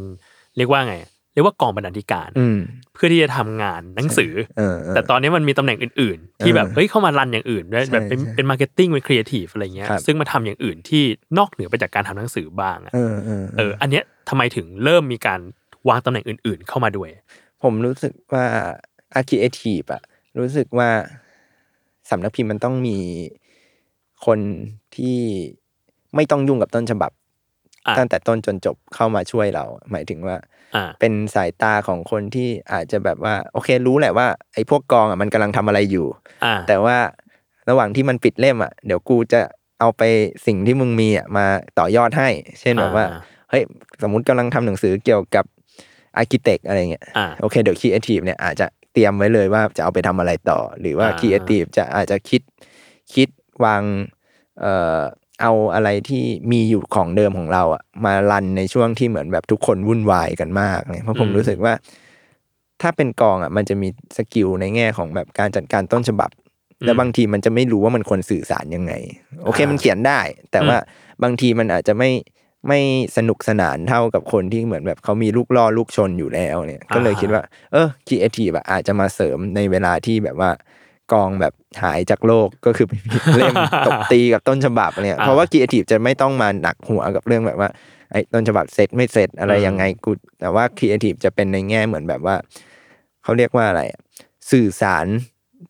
เรียกว่าไง เรียกว่ากองบรรณาธิการ อืมเพื่อที่จะทำงานหนังสือ เออเออ แต่ตอนนี้มันมีตำแหน่งอื่น ๆ ที่แบบเออเฮ้ยเข้ามา run อย่างอื่นด้วยใช่แบบเป็นใช่เป็น marketing เป็นครีเอทีฟอะไรเงี้ยครับ ซึ่งมาทำอย่างอื่นที่นอกเหนือไปจากการทำหนังสือบ้างอะเออเออเอออันเนี้ยทำไมถึงเริ่มมีการวางตำแหน่งอื่น ๆ เข้ามาด้วย ผมรู้สึกว่า อาร์คิเอทีฟอะรู้สึกว่าสำนักพิมพ์มันต้องมีคนที่ไม่ต้องยุ่งกับต้นฉบับอะตั้งแต่ต้นจนจบเข้ามาช่วยเรา หมายถึงว่าอ่าเป็นสายตาของคนที่อาจจะแบบว่า โอเครู้แหละว่าไอ้พวกกองอะมันกำลังทำอะไรอยู่อ่าแต่ว่าระหว่างที่มันปิดเล่มอะเดี๋ยวกูจะเอาไปสิ่งที่มึงมีอะมาต่อยอดให้ เช่นแบบว่าอ่าเฮ้ยสมมุติกำลังทำหนังสือเกี่ยวกับ architect อะไรเงี้ยอ่าโอเคเดี๋ยวครีเอทีฟเนี่ยอาจจะ เตรียมไว้เลยว่าจะเอาไปทำอะไรต่อ หรือว่าอ่าครีเอทีฟจะอาจจะคิดคิดวางเอ่อเอาอะไรที่มีอยู่ของเดิมของเราอะมา run ในช่วงที่เหมือนแบบทุกคนวุ่นวายกันมากเนี่ยเพราะผมรู้สึกว่า ถ้าเป็นกองอะมันจะมี skill ในแง่ของแบบการจัดการต้นฉบับ แล้วบางทีมันจะไม่รู้ว่ามันควรสื่อสารยังไง โอเคอ่ามัมันเขียนได้ แต่ว่าบางทีมันอาจจะไม่ ไม่สนุกสนานเท่ากับคนที่เหมือนแบบเขามีลูกล่อลูกชนอยู่แล้วเนี่ย ก็เลยคิดว่า เออครีเอทีฟอาจจะมาเสริมในเวลาที่แบบว่ากองแบบหายจากโลกก็คือไม่มีเล่มตบตีกับต้นฉบับเนี่ยอ่าเพราะว่าครีเอทีฟจะไม่ต้องมาหนักหัวกับเรื่องแบบว่าไอ้ต้นฉบับเสร็จไม่เสร็จอะไรอืมยังไงกูแต่ว่าครีเอทีฟจะเป็นในแง่เหมือนแบบว่าเขาเรียกว่าอะไรอะสื่อสาร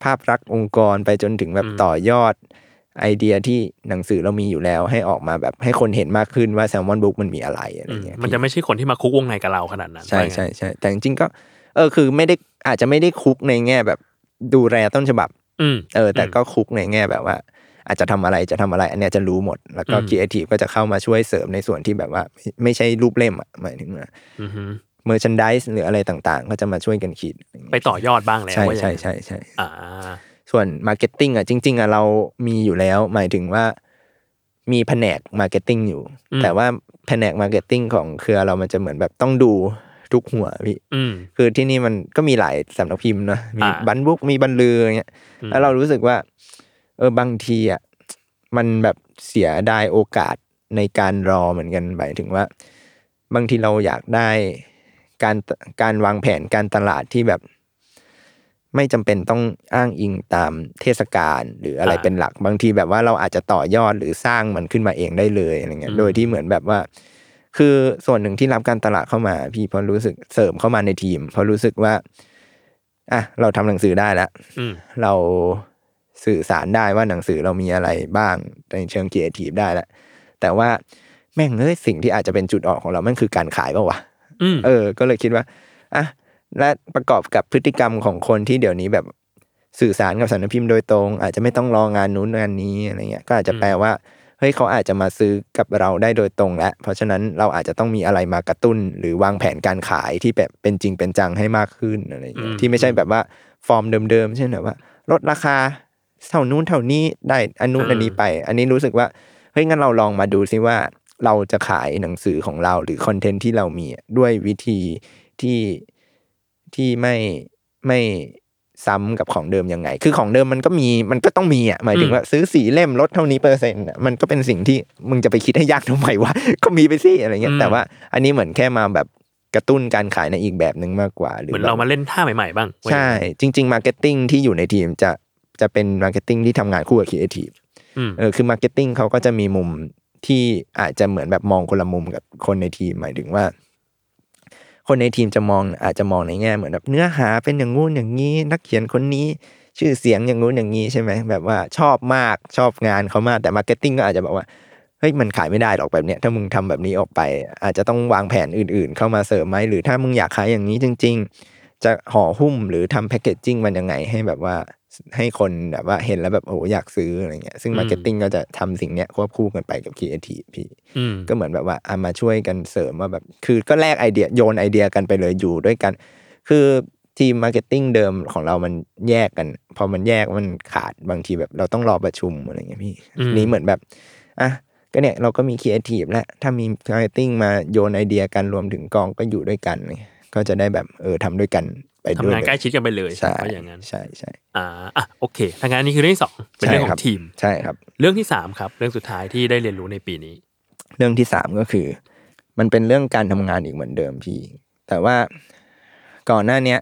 ภาพลักษณ์องค์กรไปจนถึงแบบต่อยอด ไอเดียที่หนังสือเรามีอยู่แล้ว ให้ออกมาแบบให้คนเห็นมากขึ้นว่าแซลมอนบุ๊กมันมีอะไรอะไรอืมเงี้ยมันจะไม่ใช่คนที่มาคุกวงในกับเราขนาดนั้น ใช่ว่าอย่างใช่นั้นใช่แต่จริงๆก็ เออคือไม่ได้อาจจะไม่ได้คุกในแง่แบบดูแลต้นฉบับอืมเออ แต่ก็คุกในแง่แบบว่า อาจจะทำอะไรจะทำอะไร อันเนี้ยจะรู้หมด แล้วก็อืมครีเอทีฟก็จะเข้ามาช่วยเสริมในส่วนที่แบบว่า ไม่ไม่ใช่รูปเล่มอะหมายถึงว่าอือฮึ merchandise หรืออะไรต่างๆ ก็จะมาช่วยกันคิด ไปต่อ ยอดบ้างแล้วใช่ว่าอย่างใช่นั้นใช่ใช่อ่า ส่วน marketing อะจริง ๆอะเรามีอยู่แล้ว หมายถึงว่ามีแผนก marketing อยู่อืมแต่ว่าแผนก marketing ของเครือเรามันจะเหมือนแบบต้องดูทุกหัวพี่อืมคือที่นี่มันก็มีหลายสำนักพิมพ์เนอะมีอ่าบันบุ๊คส์มีบันลืออย่างเงี้ยอืมแล้วเรารู้สึกว่า เออบางทีอะมันแบบเสียดายโอกาสในการรอเหมือนกันหมายถึงว่า บางทีเราอยากได้การการวางแผนการตลาดที่แบบ ไม่จำเป็นต้องอ้างอิงตามเทศกาลหรืออะไรอ่าเป็นหลักบางทีแบบว่าเราอาจจะต่อยอดหรือสร้างมันขึ้นมาเองได้เลยอะไรเงี้อืยมโดยที่เหมือนแบบว่า คือส่วนหนึ่งที่รับการตลาดเข้ามาพี่เพราะรู้สึกเสริมเข้ามาในทีม เพราะรู้สึกว่าอะเราทำหนังสือได้แล้วอืมเราสื่อสารได้ว่าหนังสือเรามีอะไรบ้างในเชิงครีเอทีฟได้แล้วแต่ว่าแม่งเอ้ยสิ่งที่อาจจะเป็นจุดอ่อนของเราแม่งคือการขายเปล่าวะอืมเออ ก็เลยคิดว่าอะ และประกอบกับพฤติกรรมของคนที่เดี๋ยวนี้แบบสื่อสารกับสำนักพิมพ์โดยตรง อาจจะไม่ต้องรองานนู้นงานนี้อะไรเงี้ยก็อาจจะแปลว่าเฮ้ยเขาอาจจะมาซื้อกับเราได้โดยตรงแล้วเพราะฉะนั้นเราอาจจะต้องมีอะไรมากระตุ้น หรือวางแผนการขายที่แบบเป็นจริงเป็นจังให้มากขึ้นอะไรเงี้ยอืมที่ไม่ใช่แบบว่าฟอร์มเดิมๆเช่นแบบว่าลดราคาเท่านู้นเท่านี้ได้อันนู้นอันนี้ไป อันนี้รู้สึกว่าเฮ้ยงั้นเราลองมาดูซิว่า เราจะขายหนังสือของเราหรือคอนเทนต์ที่เรามีอะด้วยวิธีที่ ที่ไม่ไม่ซ้ำกับของเดิมยังไง คือของเดิมมันก็มี มันก็ต้องมีอะ หมายถึงว่าซื้อสีเล่มลดเท่านี้เปอร์เซ็นต์อะมันก็เป็นสิ่งที่มึงจะไปคิดให้ยากทำไมวะ ก็มีไปสิอะไรเงี้อืยมแต่ว่าอันนี้เหมือนแค่มาแบบกระตุ้นการขายในอีกแบบหนึ่งมากกว่า หรือเหมือนแบบเรามาเล่นท่าใหม่ๆบ้างว่าอย่างนั้นใช่ จริง ๆ marketing ที่อยู่ในทีมจะจะเป็น marketing ที่ทำงานคู่กับครีเอทีฟอืมเออ คือ marketing เขาก็จะมีมุมที่อาจจะเหมือนแบบมองคนละมุมกับคนในทีม หมายถึงว่า คนในทีมจะมองอาจจะมองในแง่เหมือนแบบเนื้อหาเป็นอย่างงู้นอย่างนี้ นักเขียนคนนี้ชื่อเสียงอย่างงู้นอย่างนี้ใช่ไหมแบบว่าชอบมากชอบงานเขามากแต่ marketing ก็อาจจะบอกว่าเฮ้ยมันขายไม่ได้หรอกแบบเนี้ยถ้ามึงทำแบบนี้ออกไป อาจจะต้องวางแผนอื่น ๆ เข้ามาเสริมไหมหรือถ้ามึงอยากขายอย่างนี้จริง ๆ จะห่อหุ้มหรือทำ packaging มันยังไงให้แบบว่า ให้คนแบบว่าเห็นแล้วแบบโอ้อยากซื้ออะไรเงี้ยซึ่งอืม marketing ก็จะทำสิ่งเนี้ยควบคู่กันไปกับครีเอทีฟพี่อืมก็เหมือนแบบว่าเอามาช่วยกันเสริมว่าแบบคือก็แลกไอเดียโยนไอเดียกันไปเลยอยู่ด้วยกัน คือทีม marketing เดิมของเรามันแยกกัน พอมันแยกมันขาดบางทีแบบเราต้องรอประชุมอะไรเงี้ยพี่อืมนี้เหมือนแบบอะก็เนี่ยเราก็มีครีเอทีฟแล้วถ้ามี marketing มาโยนไอเดียกันรวมถึงกองก็อยู่ด้วยกันเนี่ย ก็จะได้แบบเออทำด้วยกันไปด้วยทำงานใกล้ชิดกันไปเลยใช่ว่าอย่างนั้นใช่ใช่อ่าอะโอเคทางงานนี้คือเรื่องที่สองเป็นเรื่องของทีมใช่ครับใช่ครับ เรื่องที่สามครับ เรื่องสุดท้ายที่ได้เรียนรู้ในปีนี้ เรื่องที่สามก็คือ มันเป็นเรื่องการทำงานอีกเหมือนเดิมพี่ แต่ว่าก่อนหน้าเนี้ย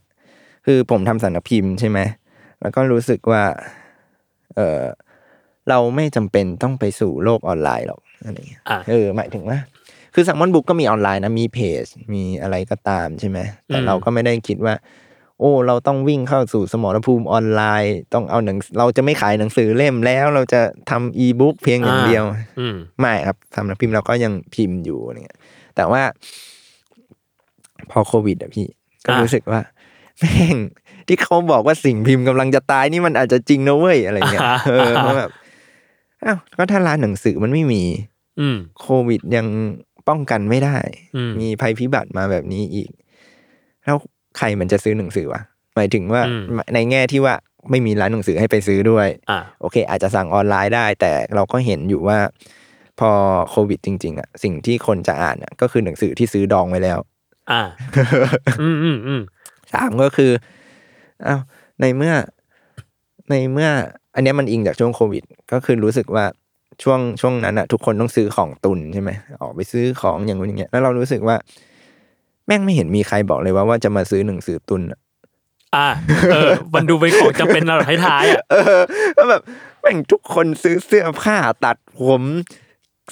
คือผมทำสำนักพิมพ์ใช่ไหมแล้วก็รู้สึกว่า เออเราไม่จำเป็นต้องไปสู่โลกออนไลน์หรอกอะไรเงี้ยอะเออหมายถึงว่า คือ Salmon Books ก็มีออนไลน์นะมีเพจมีอะไรก็ตามใช่ไหมแต่เราก็ไม่ได้คิดว่า โอ้ เราต้องวิ่งเข้าสู่สมรภูมิออนไลน์ ต้องเอาหนังเราจะไม่ขายหนังสือเล่มแล้ว เราจะทำอีบุ๊กเพียงอย่างเดียวอืมไม่ครับสำนักพิมพ์เราก็ยังพิมพ์อยู่อะไรเงี้ยแต่ว่า พอโควิดอะพี่ ก็อะรู้สึกว่าแม่งที่เขาบอกว่าสิ่งพิมพ์กำลังจะตายนี่มันอาจจะจริงนะเว้ยอะไรเงี้ยอ่าเออเพราะแบบอ้าวก็ถ้าร้านหนังสือมันไม่มี อืมโควิดยัง ป้องกันไม่ได้อืมมีภัยพิบัติมาแบบนี้อีก แล้วใครมันจะซื้อหนังสือวะหมายถึงว่าอืมในแง่ที่ว่าไม่มีร้านหนังสือให้ไปซื้อด้วยอะโอเค อาจจะสั่งออนไลน์ได้ แต่เราก็เห็นอยู่ว่า พอโควิดจริง ๆอะสิ่งที่คนจะอ่านอะก็คือหนังสือที่ซื้อดองไว้แล้ว อะอืมอืมอืมสามก็คืออ้าวในเมื่อในเมื่อ อันเนี้ยมันอิงจากช่วงโควิด ก็คือรู้สึกว่า ช่วงช่วงนั้นอะทุกคนต้องซื้อของตุนใช่ไหมออกไปซื้อของอย่างนู้นอย่างเงี้ยแล้วเรารู้สึกว่า แม่งไม่เห็นมีใครบอกเลยว่าว่าจะมาซื้อหนังสือตุนอะอะเออมันดูเป็นของจำเป็นระดับท้ายๆอะเออแล้วแบบแม่งทุกคนซื้อเสื้อผ้าตัดผม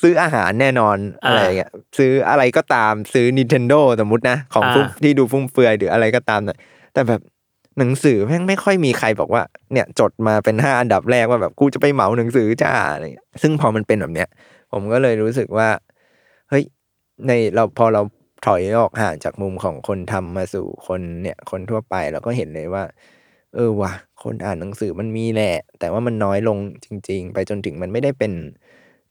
ซื้ออาหารแน่นอนอ่าอะไรอย่างเงี้ยซื้ออะไรก็ตามซื้อ Nintendo สมมตินะ ของอ่าฟุ่มที่ดูฟุ่มเฟือยหรืออะไรก็ตามน่ะแต่แบบ หนังสือแม่งไม่ค่อยมีใครบอกว่าเนี่ยจดมาเป็นห้าอันดับแรกว่าแบบกูจะไปเหมาหนังสือจ้าอะไรเงี้ยซึ่งพอมันเป็นแบบเนี้ย ผมก็เลยรู้สึกว่าเฮ้ยในเราพอเราถอยออกห่างจากมุมของคนทำมาสู่คนเนี่ยคนทั่วไปเราก็เห็นเลยว่า เออว่ะคนอ่านหนังสือมันมีแหละ แต่ว่ามันน้อยลงจริง ๆ ไปจนถึงมันไม่ได้เป็น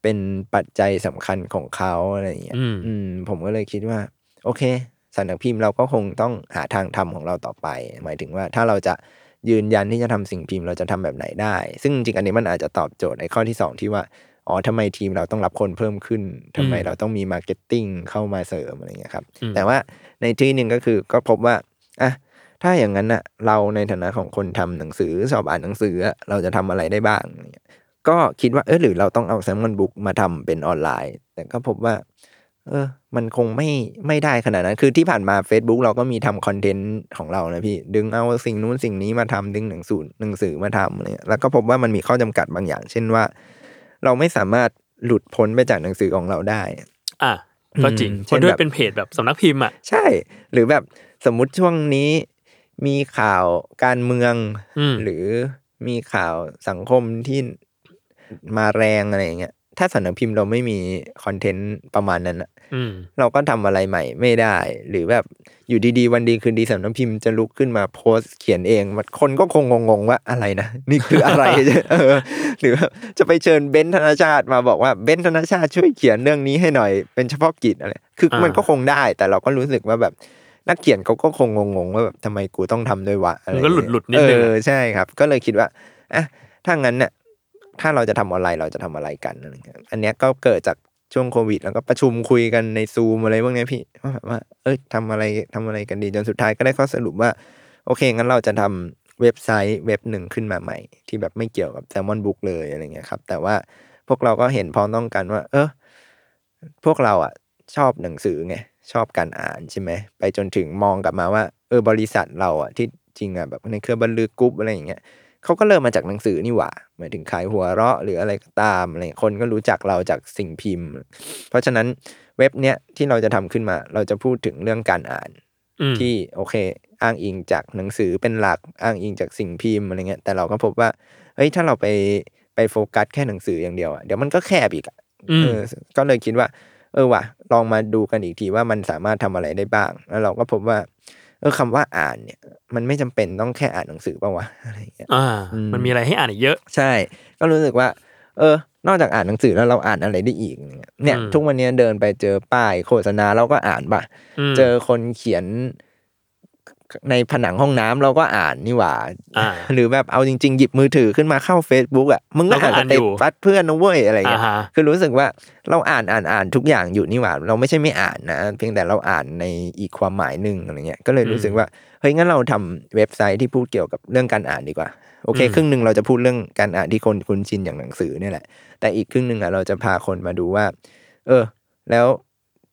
เป็นปัจจัยสำคัญของเขาอะไรอย่างเงี้ยอืมอืมผมก็เลยคิดว่า โอเค สำนักพิมพ์เราก็คงต้องหาทางทำของเราต่อไป หมายถึงว่าถ้าเราจะยืนยันที่จะทำสิ่งพิมพ์เราจะทำแบบไหนได้ ซึ่งจริงๆอันนี้มันอาจจะตอบโจทย์ในข้อที่สองที่ว่าอ๋อทำไมทีมเราต้องรับคนเพิ่มขึ้นทำไมอืมเราต้องมี marketing เข้ามาเสริมอะไรอย่างเงี้ยครับอืมแต่ว่าในที่หนึ่งก็คือก็พบว่าอะถ้าอย่างนั้นน่ะเราในฐานะของคนทำหนังสือชอบอ่านหนังสืออะเราจะทำอะไรได้บ้างอะไรเงี้ยก็คิดว่าเออหรือเราต้องเอาแซมมอนบุ๊กมาทำเป็นออนไลน์ แต่ก็พบว่า เออ มันคงไม่ไม่ได้ขนาดนั้น คือที่ผ่านมา Facebook เราก็มีทำคอนเทนต์ของเรานะพี่ ดึงเอาสิ่งนู้นสิ่งนี้มาทำดึงหนังสือหนังสือมาทำอะไรเงี้ยแล้วก็พบว่ามันมีข้อจำกัดบางอย่าง เช่นว่า เราไม่สามารถหลุดพ้นไปจากหนังสือของเราได้ อะก็จริงอืมเพราะด้วยเช่นแบบเป็นเพจแบบสำนักพิมพ์อะใช่ หรือแบบสมมุติช่วงนี้มีข่าวการเมืองอืมหรือมีข่าวสังคมที่มาแรงอะไรอย่างเงี้ย ถ้าสำนักพิมพ์เราไม่มีคอนเทนต์ประมาณนั้นอะอืมเราก็ทำอะไรใหม่ไม่ได้ หรือแบบอยู่ดีๆ วันดีคืนดีสำนักพิมพ์จะลุกขึ้นมาโพสต์เขียนเองมันคนก็คงงงๆว่าอะไรนะนี่คืออะไรเออหรือแบบจะไปเชิญเบนซ์ธนชาติมาบอกว่าเบนซ์ธนชาติช่วยเขียนเรื่องนี้ให้หน่อย เป็นเฉพาะกิจอะไรคืออามัมันก็คงได้ แต่เราก็รู้สึกว่าแบบนักเขียนเขาก็คงงงๆว่าแบบทำไมกูต้องทำด้วยวะอะไรมันก็หลุดๆนิดนึงเออะอใช่ครับ ก็เลยคิดว่าอะถ้างั้นเนี่ย ถ้าเราจะทำออนไลน์เราจะทำอะไรกันอะไรเงี้ยอันเนี้ยก็เกิดจากช่วงโควิด แล้วก็ประชุมคุยกันในซูมอะไรพวกนี้พี่ว่าแบบว่าเอ้ยทำอะไรทำอะไรกันดีจนสุดท้ายก็ได้ข้อสรุปว่า โอเค งั้นเราจะทำเว็บไซต์เว็บหนึ่งขึ้นมาใหม่ ที่แบบไม่เกี่ยวกับแซมมอนบุ๊กเลยอะไรเงี้ยครับ แต่ว่าพวกเราก็เห็นพ้องต้องกันว่า เออพวกเราอะชอบหนังสือไงชอบการอ่านใช่ไหมไปจนถึงมองกลับมาว่า เออบริษัทเราอะที่จริงอะแบบในเครือบรรลือกรุ๊ปอะไรอย่างเงี้ย เขาก็เริ่มมาจากหนังสือนี่หว่าหมายถึงขายหัวเราะหรืออะไรก็ตามอะไรคนก็รู้จักเราจากสิ่งพิมพ์ เพราะฉะนั้นเว็บเนี้ยที่เราจะทำขึ้นมา เราจะพูดถึงเรื่องการอ่านอืมที่โอเค อ้างอิงจากหนังสือเป็นหลักอ้างอิงจากสิ่งพิมพ์อะไรเงี้ยแต่เราก็พบว่าเฮ้ยถ้าเราไปไปโฟกัสแค่หนังสืออย่างเดียวอะเดี๋ยวมันก็แคบอีกอะอืมเออก็เลยคิดว่า เออว่ะลองมาดูกันอีกทีว่ามันสามารถทำอะไรได้บ้าง แล้วเราก็พบว่า เออคำว่าอ่านเนี่ย มันไม่จำเป็นต้องแค่อ่านหนังสือป่าวะอะไรอย่างเงี้ยอ่าอืมมันมีอะไรให้อ่านอีกเยอะ ใช่ ก็รู้สึกว่า เออ นอกจากอ่านหนังสือแล้วเราอ่านอะไรได้อีก เนี่ยเนี่ยอืมทุกวันนี้เดินไปเจอป้ายโฆษณาเราก็อ่านป่ะมเจอคนเขียน ในผนังห้องน้ำเราก็อ่านนี่หว่าอ่าหรือแบบเอาจริง ๆ หยิบมือถือขึ้นมาเข้า Facebook อะมึงก็เราก็อ่านอ่านสเตอยู่ตัสเพื่อนนะเว้ยอะไรอ่าเงี้ยฮะคือรู้สึกว่าเราอ่านอ่านอ่านทุกอย่างอยู่นี่หว่า เราไม่ใช่ไม่อ่านนะเพียงแต่เราอ่านในอีกความหมายหนึ่งอะไรเงี้ยก็เลยรู้สึกว่าเฮ้ยงั้นเราทำเว็บไซต์ที่พูดเกี่ยวกับเรื่องการอ่านดีกว่าโอเคอืมครึ่งหนึ่งเราจะพูดเรื่องการอ่านที่คนคุ้นชินอย่างหนังสือเนี่ยแหละแต่อีกครึ่งหนึ่งอะเราจะพาคนมาดูว่า เออ แล้ว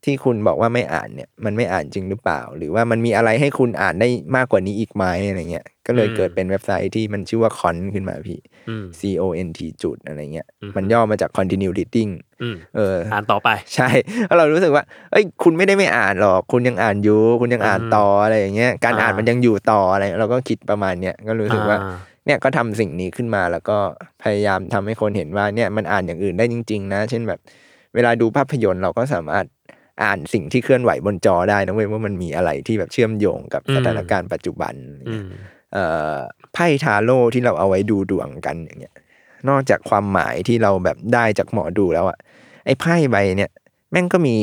ที่คุณบอกว่าไม่อ่านเนี่ยมันไม่อ่านจริงหรือเปล่า หรือว่ามันมีอะไรให้คุณอ่านได้มากกว่านี้อีกไหมอะไรเงี้ยก็เลยอืมเกิดเป็นเว็บไซต์ที่มันชื่อว่าคอนขึ้นมาพี่อืม C O N T จุดอะไรเงี้ยอือฮึมันย่อมาจาก continue reading อืมเอออ่านต่อไปใช่แล้วเรารู้สึกว่าเอ้ยคุณไม่ได้ไม่อ่านหรอกคุณยังอ่านอยู่คุณยังอ่านต่ออะไรอย่างเงี้ยการอ่านอ่ามัมันยังอยู่ต่ออะไรเราก็คิดประมาณเนี้ยก็รู้สึกว่าอ่เนี่ยก็ทำสิ่งนี้ขึ้นมาแล้วก็พยายามทำให้คนเห็นว่าเนี่ยมันอ่านอย่างอื่นได้จริง ๆ นะ เช่นแบบ เวลาดูภาพยนตร์เราก็สามารถ อ่านสิ่งที่เคลื่อนไหวบนจอได้นะเว้ยว่ามันมีอะไรที่แบบเชื่อมโยงกับสถานการณ์ปัจจุบันอะไรอืเงี้ยมเอ่อไพ่ทาโร่ที่เราเอาไว้ดูดวงกันอย่างเงี้ย นอกจากความหมายที่เราแบบได้จากหมอดูแล้วอะไอ้ไพ่ใบเนี่ย แม่งก็มี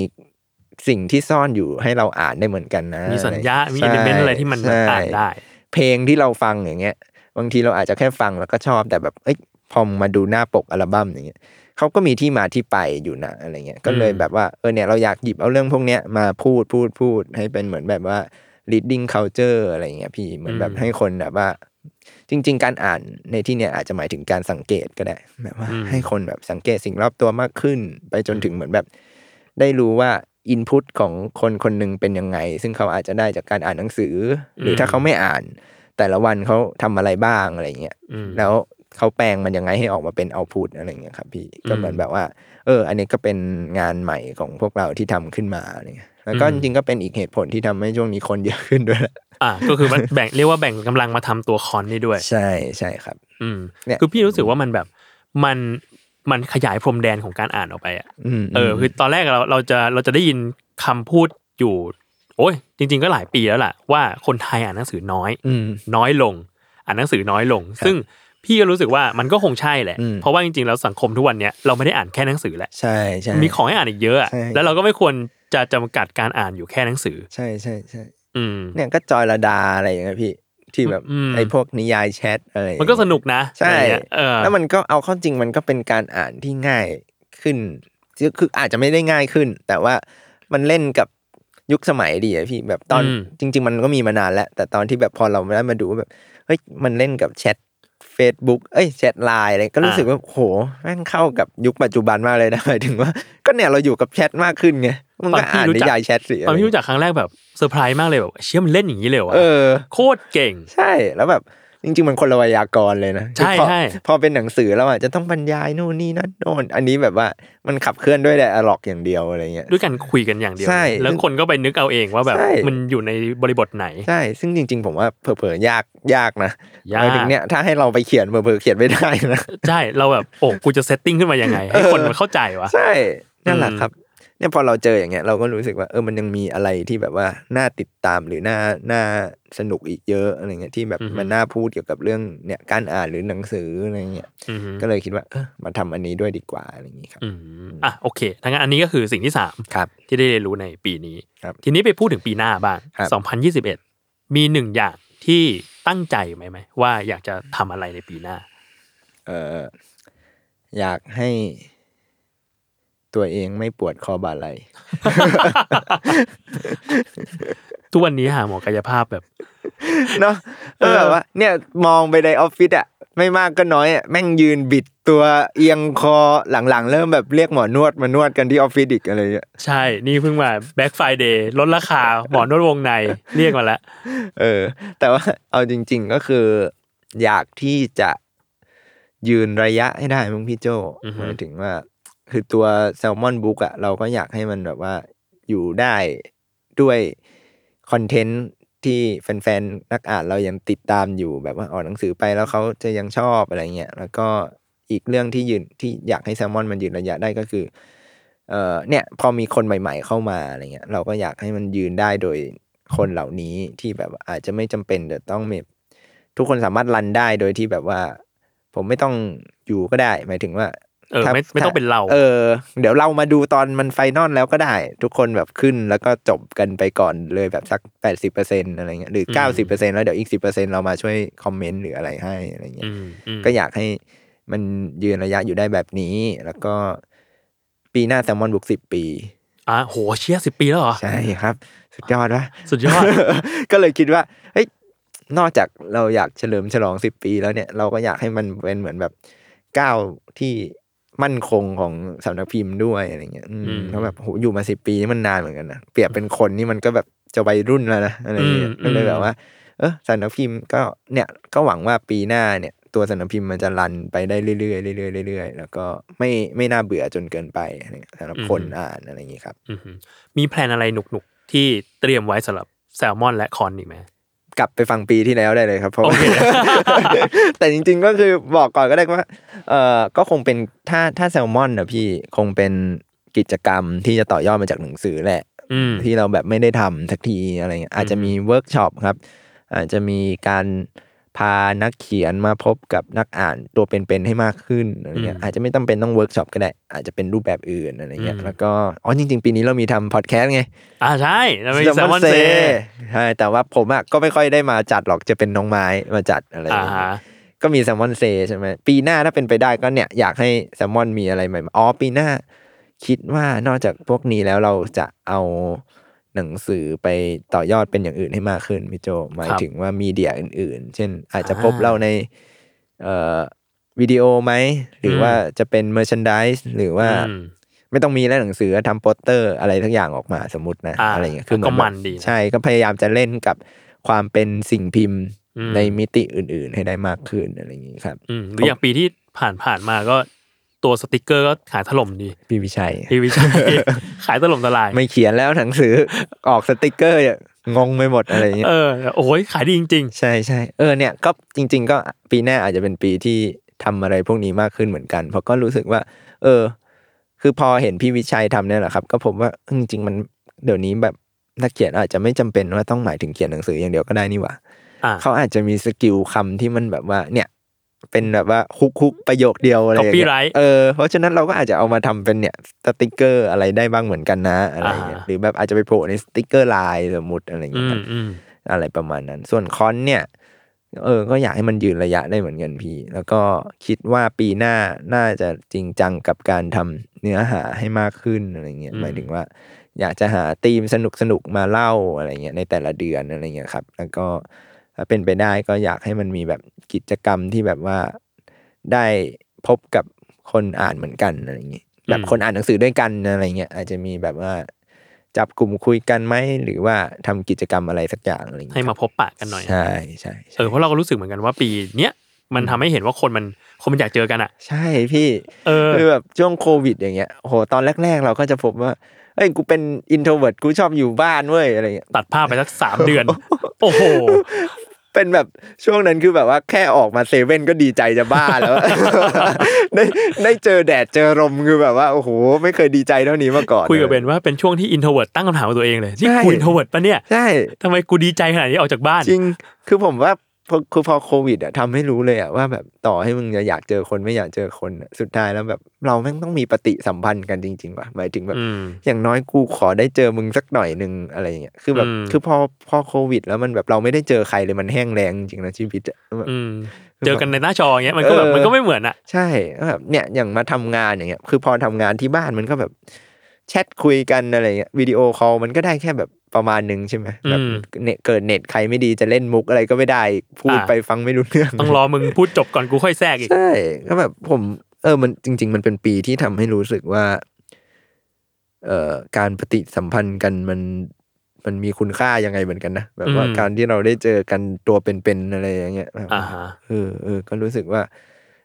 สิ่งที่ซ่อนอยู่ให้เราอ่านได้เหมือนกันนะ มีสัญญา มีใช่เอลิเมนต์อะไรที่มันใช่อ่านได้ เพลงที่เราฟังอย่างเงี้ย บางทีเราอาจจะแค่ฟังแล้วก็ชอบแต่แบบเอ้ยพอมาดูหน้าปกอัลบั้มอย่างเงี้ย เขาก็มีที่มาที่ไปอยู่นะอะไรเงี้ยก็เลยอืมแบบว่าเออเนี่ยเราอยากหยิบเอาเรื่องพวกเนี้ยมาพูดพูดพูดให้เป็นเหมือนแบบว่า reading culture อะไรเงี้ยพี่เหมือนแบบให้คนแบบว่า จริง ๆ การอ่านในที่เนี้ยอาจจะหมายถึงการสังเกตก็ได้ แบบว่าอืมให้คนแบบสังเกตสิ่งรอบตัวมากขึ้น ไปจนถึงเหมือนแบบ ได้รู้ว่าอินพุตของคนคนหนึ่งเป็นยังไง ซึ่งเขาอาจจะได้จากการอ่านหนังสือ หรือถ้าเขาไม่อ่าน แต่ละวันเขาทำอะไรบ้างอะไรเงี้ยอืมแล้ว เขาแปลงมันยังไงให้ออกมาเป็นเอาพุตอะไรเงี้ยครับพี่ก็เหมือนอืมแบบว่า เออ อันนี้ก็เป็นงานใหม่ของพวกเราที่ทำขึ้นมาอะไรเงี้ยแล้วก็อืจมริงๆก็เป็นอีกเหตุผลที่ทำให้ช่วงนี้คนเยอะขึ้นด้วยแหละอ่าก็คือมันแบ่งเรียกว่าแบ่งกำลังมาทำตัวคอนนี่ด้วย ใช่ใช่ครับ อืมเนี่ยคือพี่รู้สึกว่ามันแบบมันมันขยายพรมแดนของการอ่านออกไปอะอืมเออ คือตอนแรกเราเราจะเราจะได้ยินคำพูดอยู่ โอ้ยจริง ๆ ก็หลายปีแล้วล่ะว่าคนไทยอ่านหนังสือน้อยอืมน้อยลง อ่านหนังสือน้อยลงครับซึ่ง พี่ก็รู้สึกว่ามันก็คงใช่แหละอืมเพราะว่าจริงๆแล้วสังคมทุกวันเนี้ยเราไม่ได้อ่านแค่หนังสือแหละใช่ใช่มีของให้อ่านอีกเยอะอะใช่แล้วเราก็ไม่ควรจะจำกัดการอ่านอยู่แค่หนังสือ ใช่ใช่ใช่อืมเนี่ยก็จอยระดาอะไรอย่างเงี้ยพี่ที่แบบอืมไอ้พวกนิยายแชทอะไรอย่างมันเงี้ยก็สนุกนะใช่อะไรเงี้ยเออแล้วมันก็เอาเข้าจริงมันก็เป็นการอ่านที่ง่ายขึ้นคือคืออาจจะไม่ได้ง่ายขึ้น แต่ว่ามันเล่นกับยุคสมัยดีอะพี่แบบตอนอืมจริง ๆ มันก็มีมานานแล้ว แต่ตอนที่แบบพอเราได้มาดูแบบเฮ้ยมันเล่นกับแชท Facebook เอ้ย chat LINE อะไรก็รู้สึกว่าโหแม่งเข้ากับยุคปัจจุบันมากเลยนะหมายถึงว่า ก็เนี่ยเราอยู่กับแชทมากขึ้นไงมันก็อ่านนิยายแชทสิตอนพี่รู้จักครั้งแรกแบบเซอร์ไพรส์มากเลยแบบเชี่ยมันเล่นอย่างนี้เลยเหรอวะเออโคตรเก่ง ใช่แล้วแบบ จริงๆมันคนละไวยากรณ์เลยนะใช่พอใช่พอเป็นหนังสือแล้วอะจะต้องบรรยายนู่นนี่นั่นโน่นอันนี้แบบว่ามันขับเคลื่อนด้วยไดอะล็อกอย่างเดียวอะไรเงี้ยด้วยกันคุยกันอย่างเดียวใช่แล้วคนก็ไปนึกเอาเองว่าแบบใช่มันอยู่ในบริบทไหนใช่ซึ่งจริง ๆ ผมว่าเผลอๆยากยากนะยากหมถึงเนี่ยถ้าให้เราไปเขียนเผลอๆเขียนไม่ได้นะใช่เราแบบโอ้กูจะเซตติ้งขึ้นมายังไงให้คนมันเข้าใจวะใช่นั่นแหละอืมครับ เนี่ยพอเราเจออย่างเงี้ยเราก็รู้สึกว่าเออมันยังมีอะไรที่แบบว่าน่าติดตามหรือน่าน่าสนุกอีกเยอะอะไรเงี้ยที่แบบมันน่าพูดเกี่ยวกับเรื่องเนี่ยการอ่านหรือหนังสืออะไรเงี้ยอือฮึก็เลยคิดว่าเออมาทำอันนี้ด้วยดีกว่าอะไรอย่างงี้ครับอืมอะโอเคทั้างนั้นอันนี้ก็คือสิ่งที่สามครับที่ได้เรียนรู้ในปีนี้ครับทีนี้ไปพูดถึงปีหน้าบ้างครับ2021มีหนึ่งอย่างที่ตั้งใจไหมไหมว่าอยากจะทำอะไรในปีหน้า เอออยากให้ ตัวเองไม่ปวดคอบ่าไหล่ทุกวันนี้หาหมอกายภาพแบบเนาะเออแบบว่า เนี่ยมองไปในออฟฟิศอะไม่มากก็น้อยอะแม่งยืนบิดตัวเอียงคอหลังๆ เริ่มแบบเรียกหมอนวดมานวดกันที่ออฟฟิศอีกอะไรเงี้ยใช่ นี่เพิ่งมา Black Friday ลดราคาหมอนวดวงในเรียกมาแล้วเออ แต่ว่าเอาจริง ๆก็คือ อยากที่จะยืนระยะให้ได้มึงพี่โจอือฮึหมายถึงว่า คือตัวแซลมอนบุ๊กอะเราก็อยากให้มันแบบว่าอยู่ได้ด้วยคอนเทนต์ที่แฟนๆ นักอ่านเรายังติดตามอยู่แบบว่าออกหนังสือไปแล้วเขาจะยังชอบอะไรเงี้ยแล้วก็อีกเรื่องที่ยืนที่อยากให้แซลมอนมันยืนระยะได้ก็คือเอ่อเนี่ยพอมีคนใหม่ๆเข้ามาอะไรเงี้ยเราก็อยากให้มันยืนได้โดยคนเหล่านี้ที่แบบอาจจะไม่จำเป็นจะต้องมีทุกคนสามารถ run ได้โดยที่แบบว่า ผมไม่ต้องอยู่ก็ได้ หมายถึงว่า เออถ้าไม่ไม่ต้องเป็นเรา เออ เดี๋ยวเรามาดูตอนมัน final แล้วก็ได้ ทุกคนแบบขึ้นแล้วก็จบกันไปก่อนเลยแบบสักแปดสิบเปอร์เซ็นต์อะไรเงี้ยหรือเก้าสิบเปอร์เซ็นต์แล้วเดี๋ยวอีกสิบเปอร์เซ็นต์เรามาช่วย comment หรืออะไรให้อะไรเงี้ยอืมอืมก็อยากให้มันยืนระยะอยู่ได้แบบนี้ แล้วก็ปีหน้า Salmon Books สิบปีอะโหเชี่ยสิบปีแล้วเหรอ ใช่ครับ สุดยอดวะสุดยอด ก็เลยคิดว่าเฮ้ยนอกจากเราอยากเฉลิมฉลองสิบปีแล้วเนี่ย เราก็อยากให้มันเป็นเหมือนแบบก้าวที่ มั่นคงของสำนักพิมพ์ด้วยอะไรเงี้ยอืมอืมแล้วแบบโหอยู่มาสิบปีนี่มันนานเหมือนกันนะเปรียบเป็นคนนี่มันก็แบบจะวัยรุ่นแล้วนะอะไรเงี้ยอืมก็เลยอืมแบบว่า เออสำนักพิมพ์ก็เนี่ยก็หวังว่าปีหน้าเนี่ย ตัวสำนักพิมพ์มันจะรันไปได้เรื่อยๆเรื่อยๆเรื่อยๆแล้วก็ไม่ไม่น่าเบื่อจนเกินไปอะไรเงี้ยสำหรับคนอ่านอะไรอย่างงี้ครับอือหือมี plan อะไรหนุกๆที่เตรียมไว้สำหรับแซลมอนและ CONT อีกไหม กลับไปฟังปีที่แล้วได้เลยครับเพราะว่าโอเคแต่จริง ๆ ก็คือบอกก่อนก็ได้ว่าเออก็คงเป็นถ้าถ้าแซลมอนนะพี่คงเป็นกิจกรรมที่จะต่อยอดมาจากหนังสือแหละอืมที่เราแบบไม่ได้ทำสักทีอะไรเงี้ยอาจจะมีเวิร์กช็อปครับ อาจจะมีการ พานักเขียนมาพบกับนักอ่านตัวเป็นๆให้มากขึ้นอะไรเงี้ยอืมอาจจะไม่ต้องเป็นต้องเวิร์กช็อปก็ได้ อาจจะเป็นรูปแบบอื่นอะไรเงี้ยอืมแล้วก็อ๋อจริง ๆ ปีนี้เรามีทำพอดแคสต์ไงอ่าใช่แล้วมี Salmon Say ใช่แต่ว่าผมอะก็ไม่ค่อยได้มาจัดหรอกจะเป็นน้องไม้มาจัดอะไรอย่างอ่าเงี้ยฮะก็มี Salmon Say ใช่ไหมปีหน้าถ้าเป็นไปได้ก็เนี่ยอยากให้แซลมอนมีอะไรใหม่ๆอ๋อปีหน้า คิดว่านอกจากพวกนี้แล้วเราจะเอา หนังสือไปต่อยอดเป็นอย่างอื่นให้มากขึ้นพี่โจหมายครับถึงว่ามีเดียอื่น ๆ เช่น อาจจะอ่าพบเราในเอ่อวิดีโอไหม หรือมว่าจะเป็นเมอร์ชันดิสหรือว่าอืมไม่ต้องมีแล้วหนังสือทำโปสเตอร์อะไรทั้งอย่างออกมาสมมตินะอ่าอะไรเงี้ยคือเหมืก็อนมัแบบนดีนะใช่ก็พยายามจะเล่นกับความเป็นสิ่งพิมพ์อืมในมิติอื่น ๆ ให้ได้มากขึ้นอะไรอย่างงี้ครับอืมหรืออย่างปีที่ผ่านผ่านๆมาก็ ตัวสติกเกอร์ก็ขายถล่มดีพี่วิชัยทีวีชัยขายถล่มทลายไม่เขียนแล้วหนังสือออกสติกเกอร์เนี่ยงงไปหมดอะไรอย่างเงี้ยเออโอ้ยขายดีจริงใช่ใช่เออเนี่ยก็จริง ๆ ก็ปีหน้าอาจจะเป็นปีที่ทำอะไรพวกนี้มากขึ้นเหมือนกัน เพราะก็รู้สึกว่า เออ คือพอเห็นพี่วิชัยทำเนี่ยแหละครับ ก็ผมว่าจริง ๆ มันเดี๋ยวนี้แบบนักเขียนอาจจะไม่จำเป็นว่าต้องหมายถึงเขียนหนังสืออย่างเดียวก็ได้นี่หว่าๆอ่าเขาอาจจะมี skill คำที่มันแบบว่าเนี่ย เป็นแบบว่าคุกคุกๆประโยคเดียวอะไรอย่างเงี้ย copywriter เออเพราะฉะนั้นเราก็อาจจะเอามาทำเป็นเนี่ยสติกเกอร์อะไรได้บ้างเหมือนกันนะอะไรอย่างเงี้ยอ่าหรือแบบอาจจะไปโผล่ในสติกเกอร์ไลน์สมมติอะไรอย่างเงี้ยอืมอืมอะไรประมาณนั้น ส่วน CONT เนี่ย เออ ก็อยากให้มันยืนระยะได้เหมือนกันพี่ แล้วก็คิดว่าปีหน้าน่าจะจริงจังกับการทำเนื้อหาให้มากขึ้นอะไรเงี้ยอืมหมายถึงว่า อยากจะหาธีมสนุกสนุกๆมาเล่าอะไรเงี้ยในแต่ละเดือนอะไรเงี้ยครับ แล้วก็ ถ้าเป็นไปได้ก็อยากให้มันมีแบบกิจกรรมที่แบบว่าได้พบกับคนอ่านเหมือนกันอะไรเงี้ยแบบคนอ่านหนังสือด้วยกันอะไรเงี้ยอาจจะมีแบบว่าจับกลุ่มคุยกันไหมหรือว่าทำกิจกรรมอะไรสักอย่างอะไรเงี้ยให้มาพบปะกันหน่อยใช่ใช่เออใช่เพราะเราก็รู้สึกเหมือนกันว่าปีเนี้ยมันทำให้เห็นว่าคนมันคนมันอยากเจอกันอะ ใช่พี่เออคือแบบช่วงโควิด อย่างเงี้ยโหตอนแรก ๆ เราก็จะพบว่าเอ้ยกูเป็น introvert กูชอบอยู่บ้านเว้ยอะไรเงี้ยตัดภาพไปสักสามเดือน โอ้โห เป็นแบบช่วงนั้นคือแบบว่าแค่ออกมาเซเว่นก็ดีใจจะบ้าแล้ว ได้ได้เจอแดดเจอลมคือแบบว่าโอ้โหไม่เคยดีใจเท่านี้มาก่อนคุยกับเบนว่าเป็นช่วงที่ introvert ตั้งคำถามกับตัวเองเลยนี่ใช่กู introvert ปะเนี่ยใช่ทำไมกูดีใจขนาดนี้ออกจากบ้านจริงคือผมว่าพอ คือพอโควิดอะทำให้รู้เลยอะว่าแบบต่อให้มึงจะอยากเจอคนไม่อยากเจอคนอะสุดท้ายแล้วแบบ เราแม่งต้องมีปฏิสัมพันธ์กันจริง ๆ ว่ะหมายถึงแบบอืมอย่างน้อยกูขอได้เจอมึงสักหน่อยหนึ่งอะไรอย่างเงี้ยคือแบบอืมคือพอพอโควิด แล้วมันแบบเราไม่ได้เจอใครเลยมันแห้งแล้งจริงๆนะชีวิตอะแบบอืมเจอกันในหน้าจออย่างเงี้ยมันก็แบบเออมันก็ไม่เหมือนอะใช่แบบเนี่ยอย่างมาทำงานอย่างเงี้ยคือพอทำงานที่บ้านมันก็แบบแชทคุยกันอะไรเงี้ยวิดีโอคอลมันก็ได้แค่แบบ ประมาณหนึ่งใช่ไหมแบบอืมเน็ตเกิดเน็ตใครไม่ดีจะเล่นมุกอะไรก็ไม่ได้ พูดอ่าไปฟังไม่รู้เรื่อง ต้องรอมึงพูดจบก่อนกูค่อยแทรกอีก ใช่ก็แบบผมเออมันจริง ๆ มันเป็นปีที่ทำให้รู้สึกว่า เอ่อการปฏิสัมพันธ์กันมันมันมีคุณค่ายังไงเหมือนกันนะแบบว่าอืมการที่เราได้เจอกันตัวเป็นๆอะไรอย่างเงี้ยแบบอ่าฮะเออเออก็รู้สึกว่า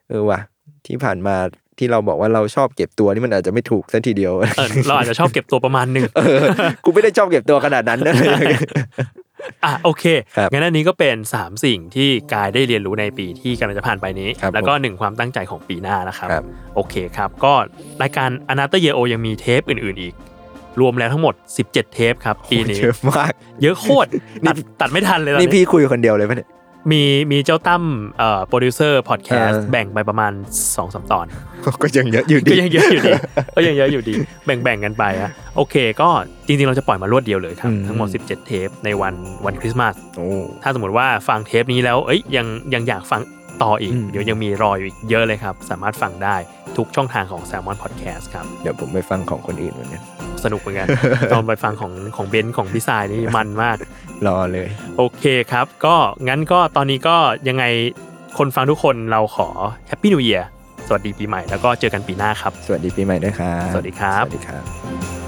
เออว่ะที่ผ่านมา ที่เราบอกว่าเราชอบเก็บตัวนี่มันอาจจะไม่ถูกซะทีเดียวเออเราอาจจะชอบเก็บตัวประมาณหนึ่งเออกูไม่ได้ชอบเก็บตัวขนาดนั้นนะอะโอเคครับงั้นอันนี้ก็เป็น 3 สิ่งที่กายได้เรียนรู้ในปีที่กำลังจะผ่านไปนี้ครับแล้วก็หนึ่งความตั้งใจของปีหน้านะครับครับ โอเคครับ ก็รายการ Another Year Over ยังมีเทปอื่น ๆอีก รวมแล้วทั้งหมด 17 เทปครับปีนี้เยอะมาก เยอะโคตรตัดตัดไม่ทันเลยตอนนี่นี้พี่คุยคนเดียวเลยปะเนี่ย มีมีเจ้าตั้มเอ่อโปรดิวเซอร์พอดแคสต์เออแบ่งไปประมาณ2อสตอน ก็ยังเยอะอยู่ก็ดียังเยอะอยู่ดีก็ยังเยอะอยู่ดี แบ่งๆกันไปอะโอเค ก็จริงๆเราจะปล่อยมารวดเดียวเลยครับอืมทั้งหมด 17 เทปในวันวันคริสต์มาสโอ้ถ้าสมมติว่าฟังเทปนี้แล้วเอ้ยยังยังอยากฟัง ต่ออีกอืมเดี๋ยวยังมีรออยู่อีกเยอะเลยครับ สามารถฟังได้ทุกช่องทางของ Salmon Podcast ครับ เดี๋ยวผมไปฟังของคนอื่นเหมือนกันสนุกเหมือนกัน ตอนไปฟังของของเบนซ์ของพี่สายนี่มันมาก รอเลย โอเคครับ ก็งั้นก็ตอนนี้ก็ยังไงคนฟังทุกคนเราขอ Happy New Year สวัสดีปีใหม่แล้วก็เจอกันปีหน้าครับ สวัสดีปีใหม่ด้วยครับ สวัสดีครับ สวัสดีครับ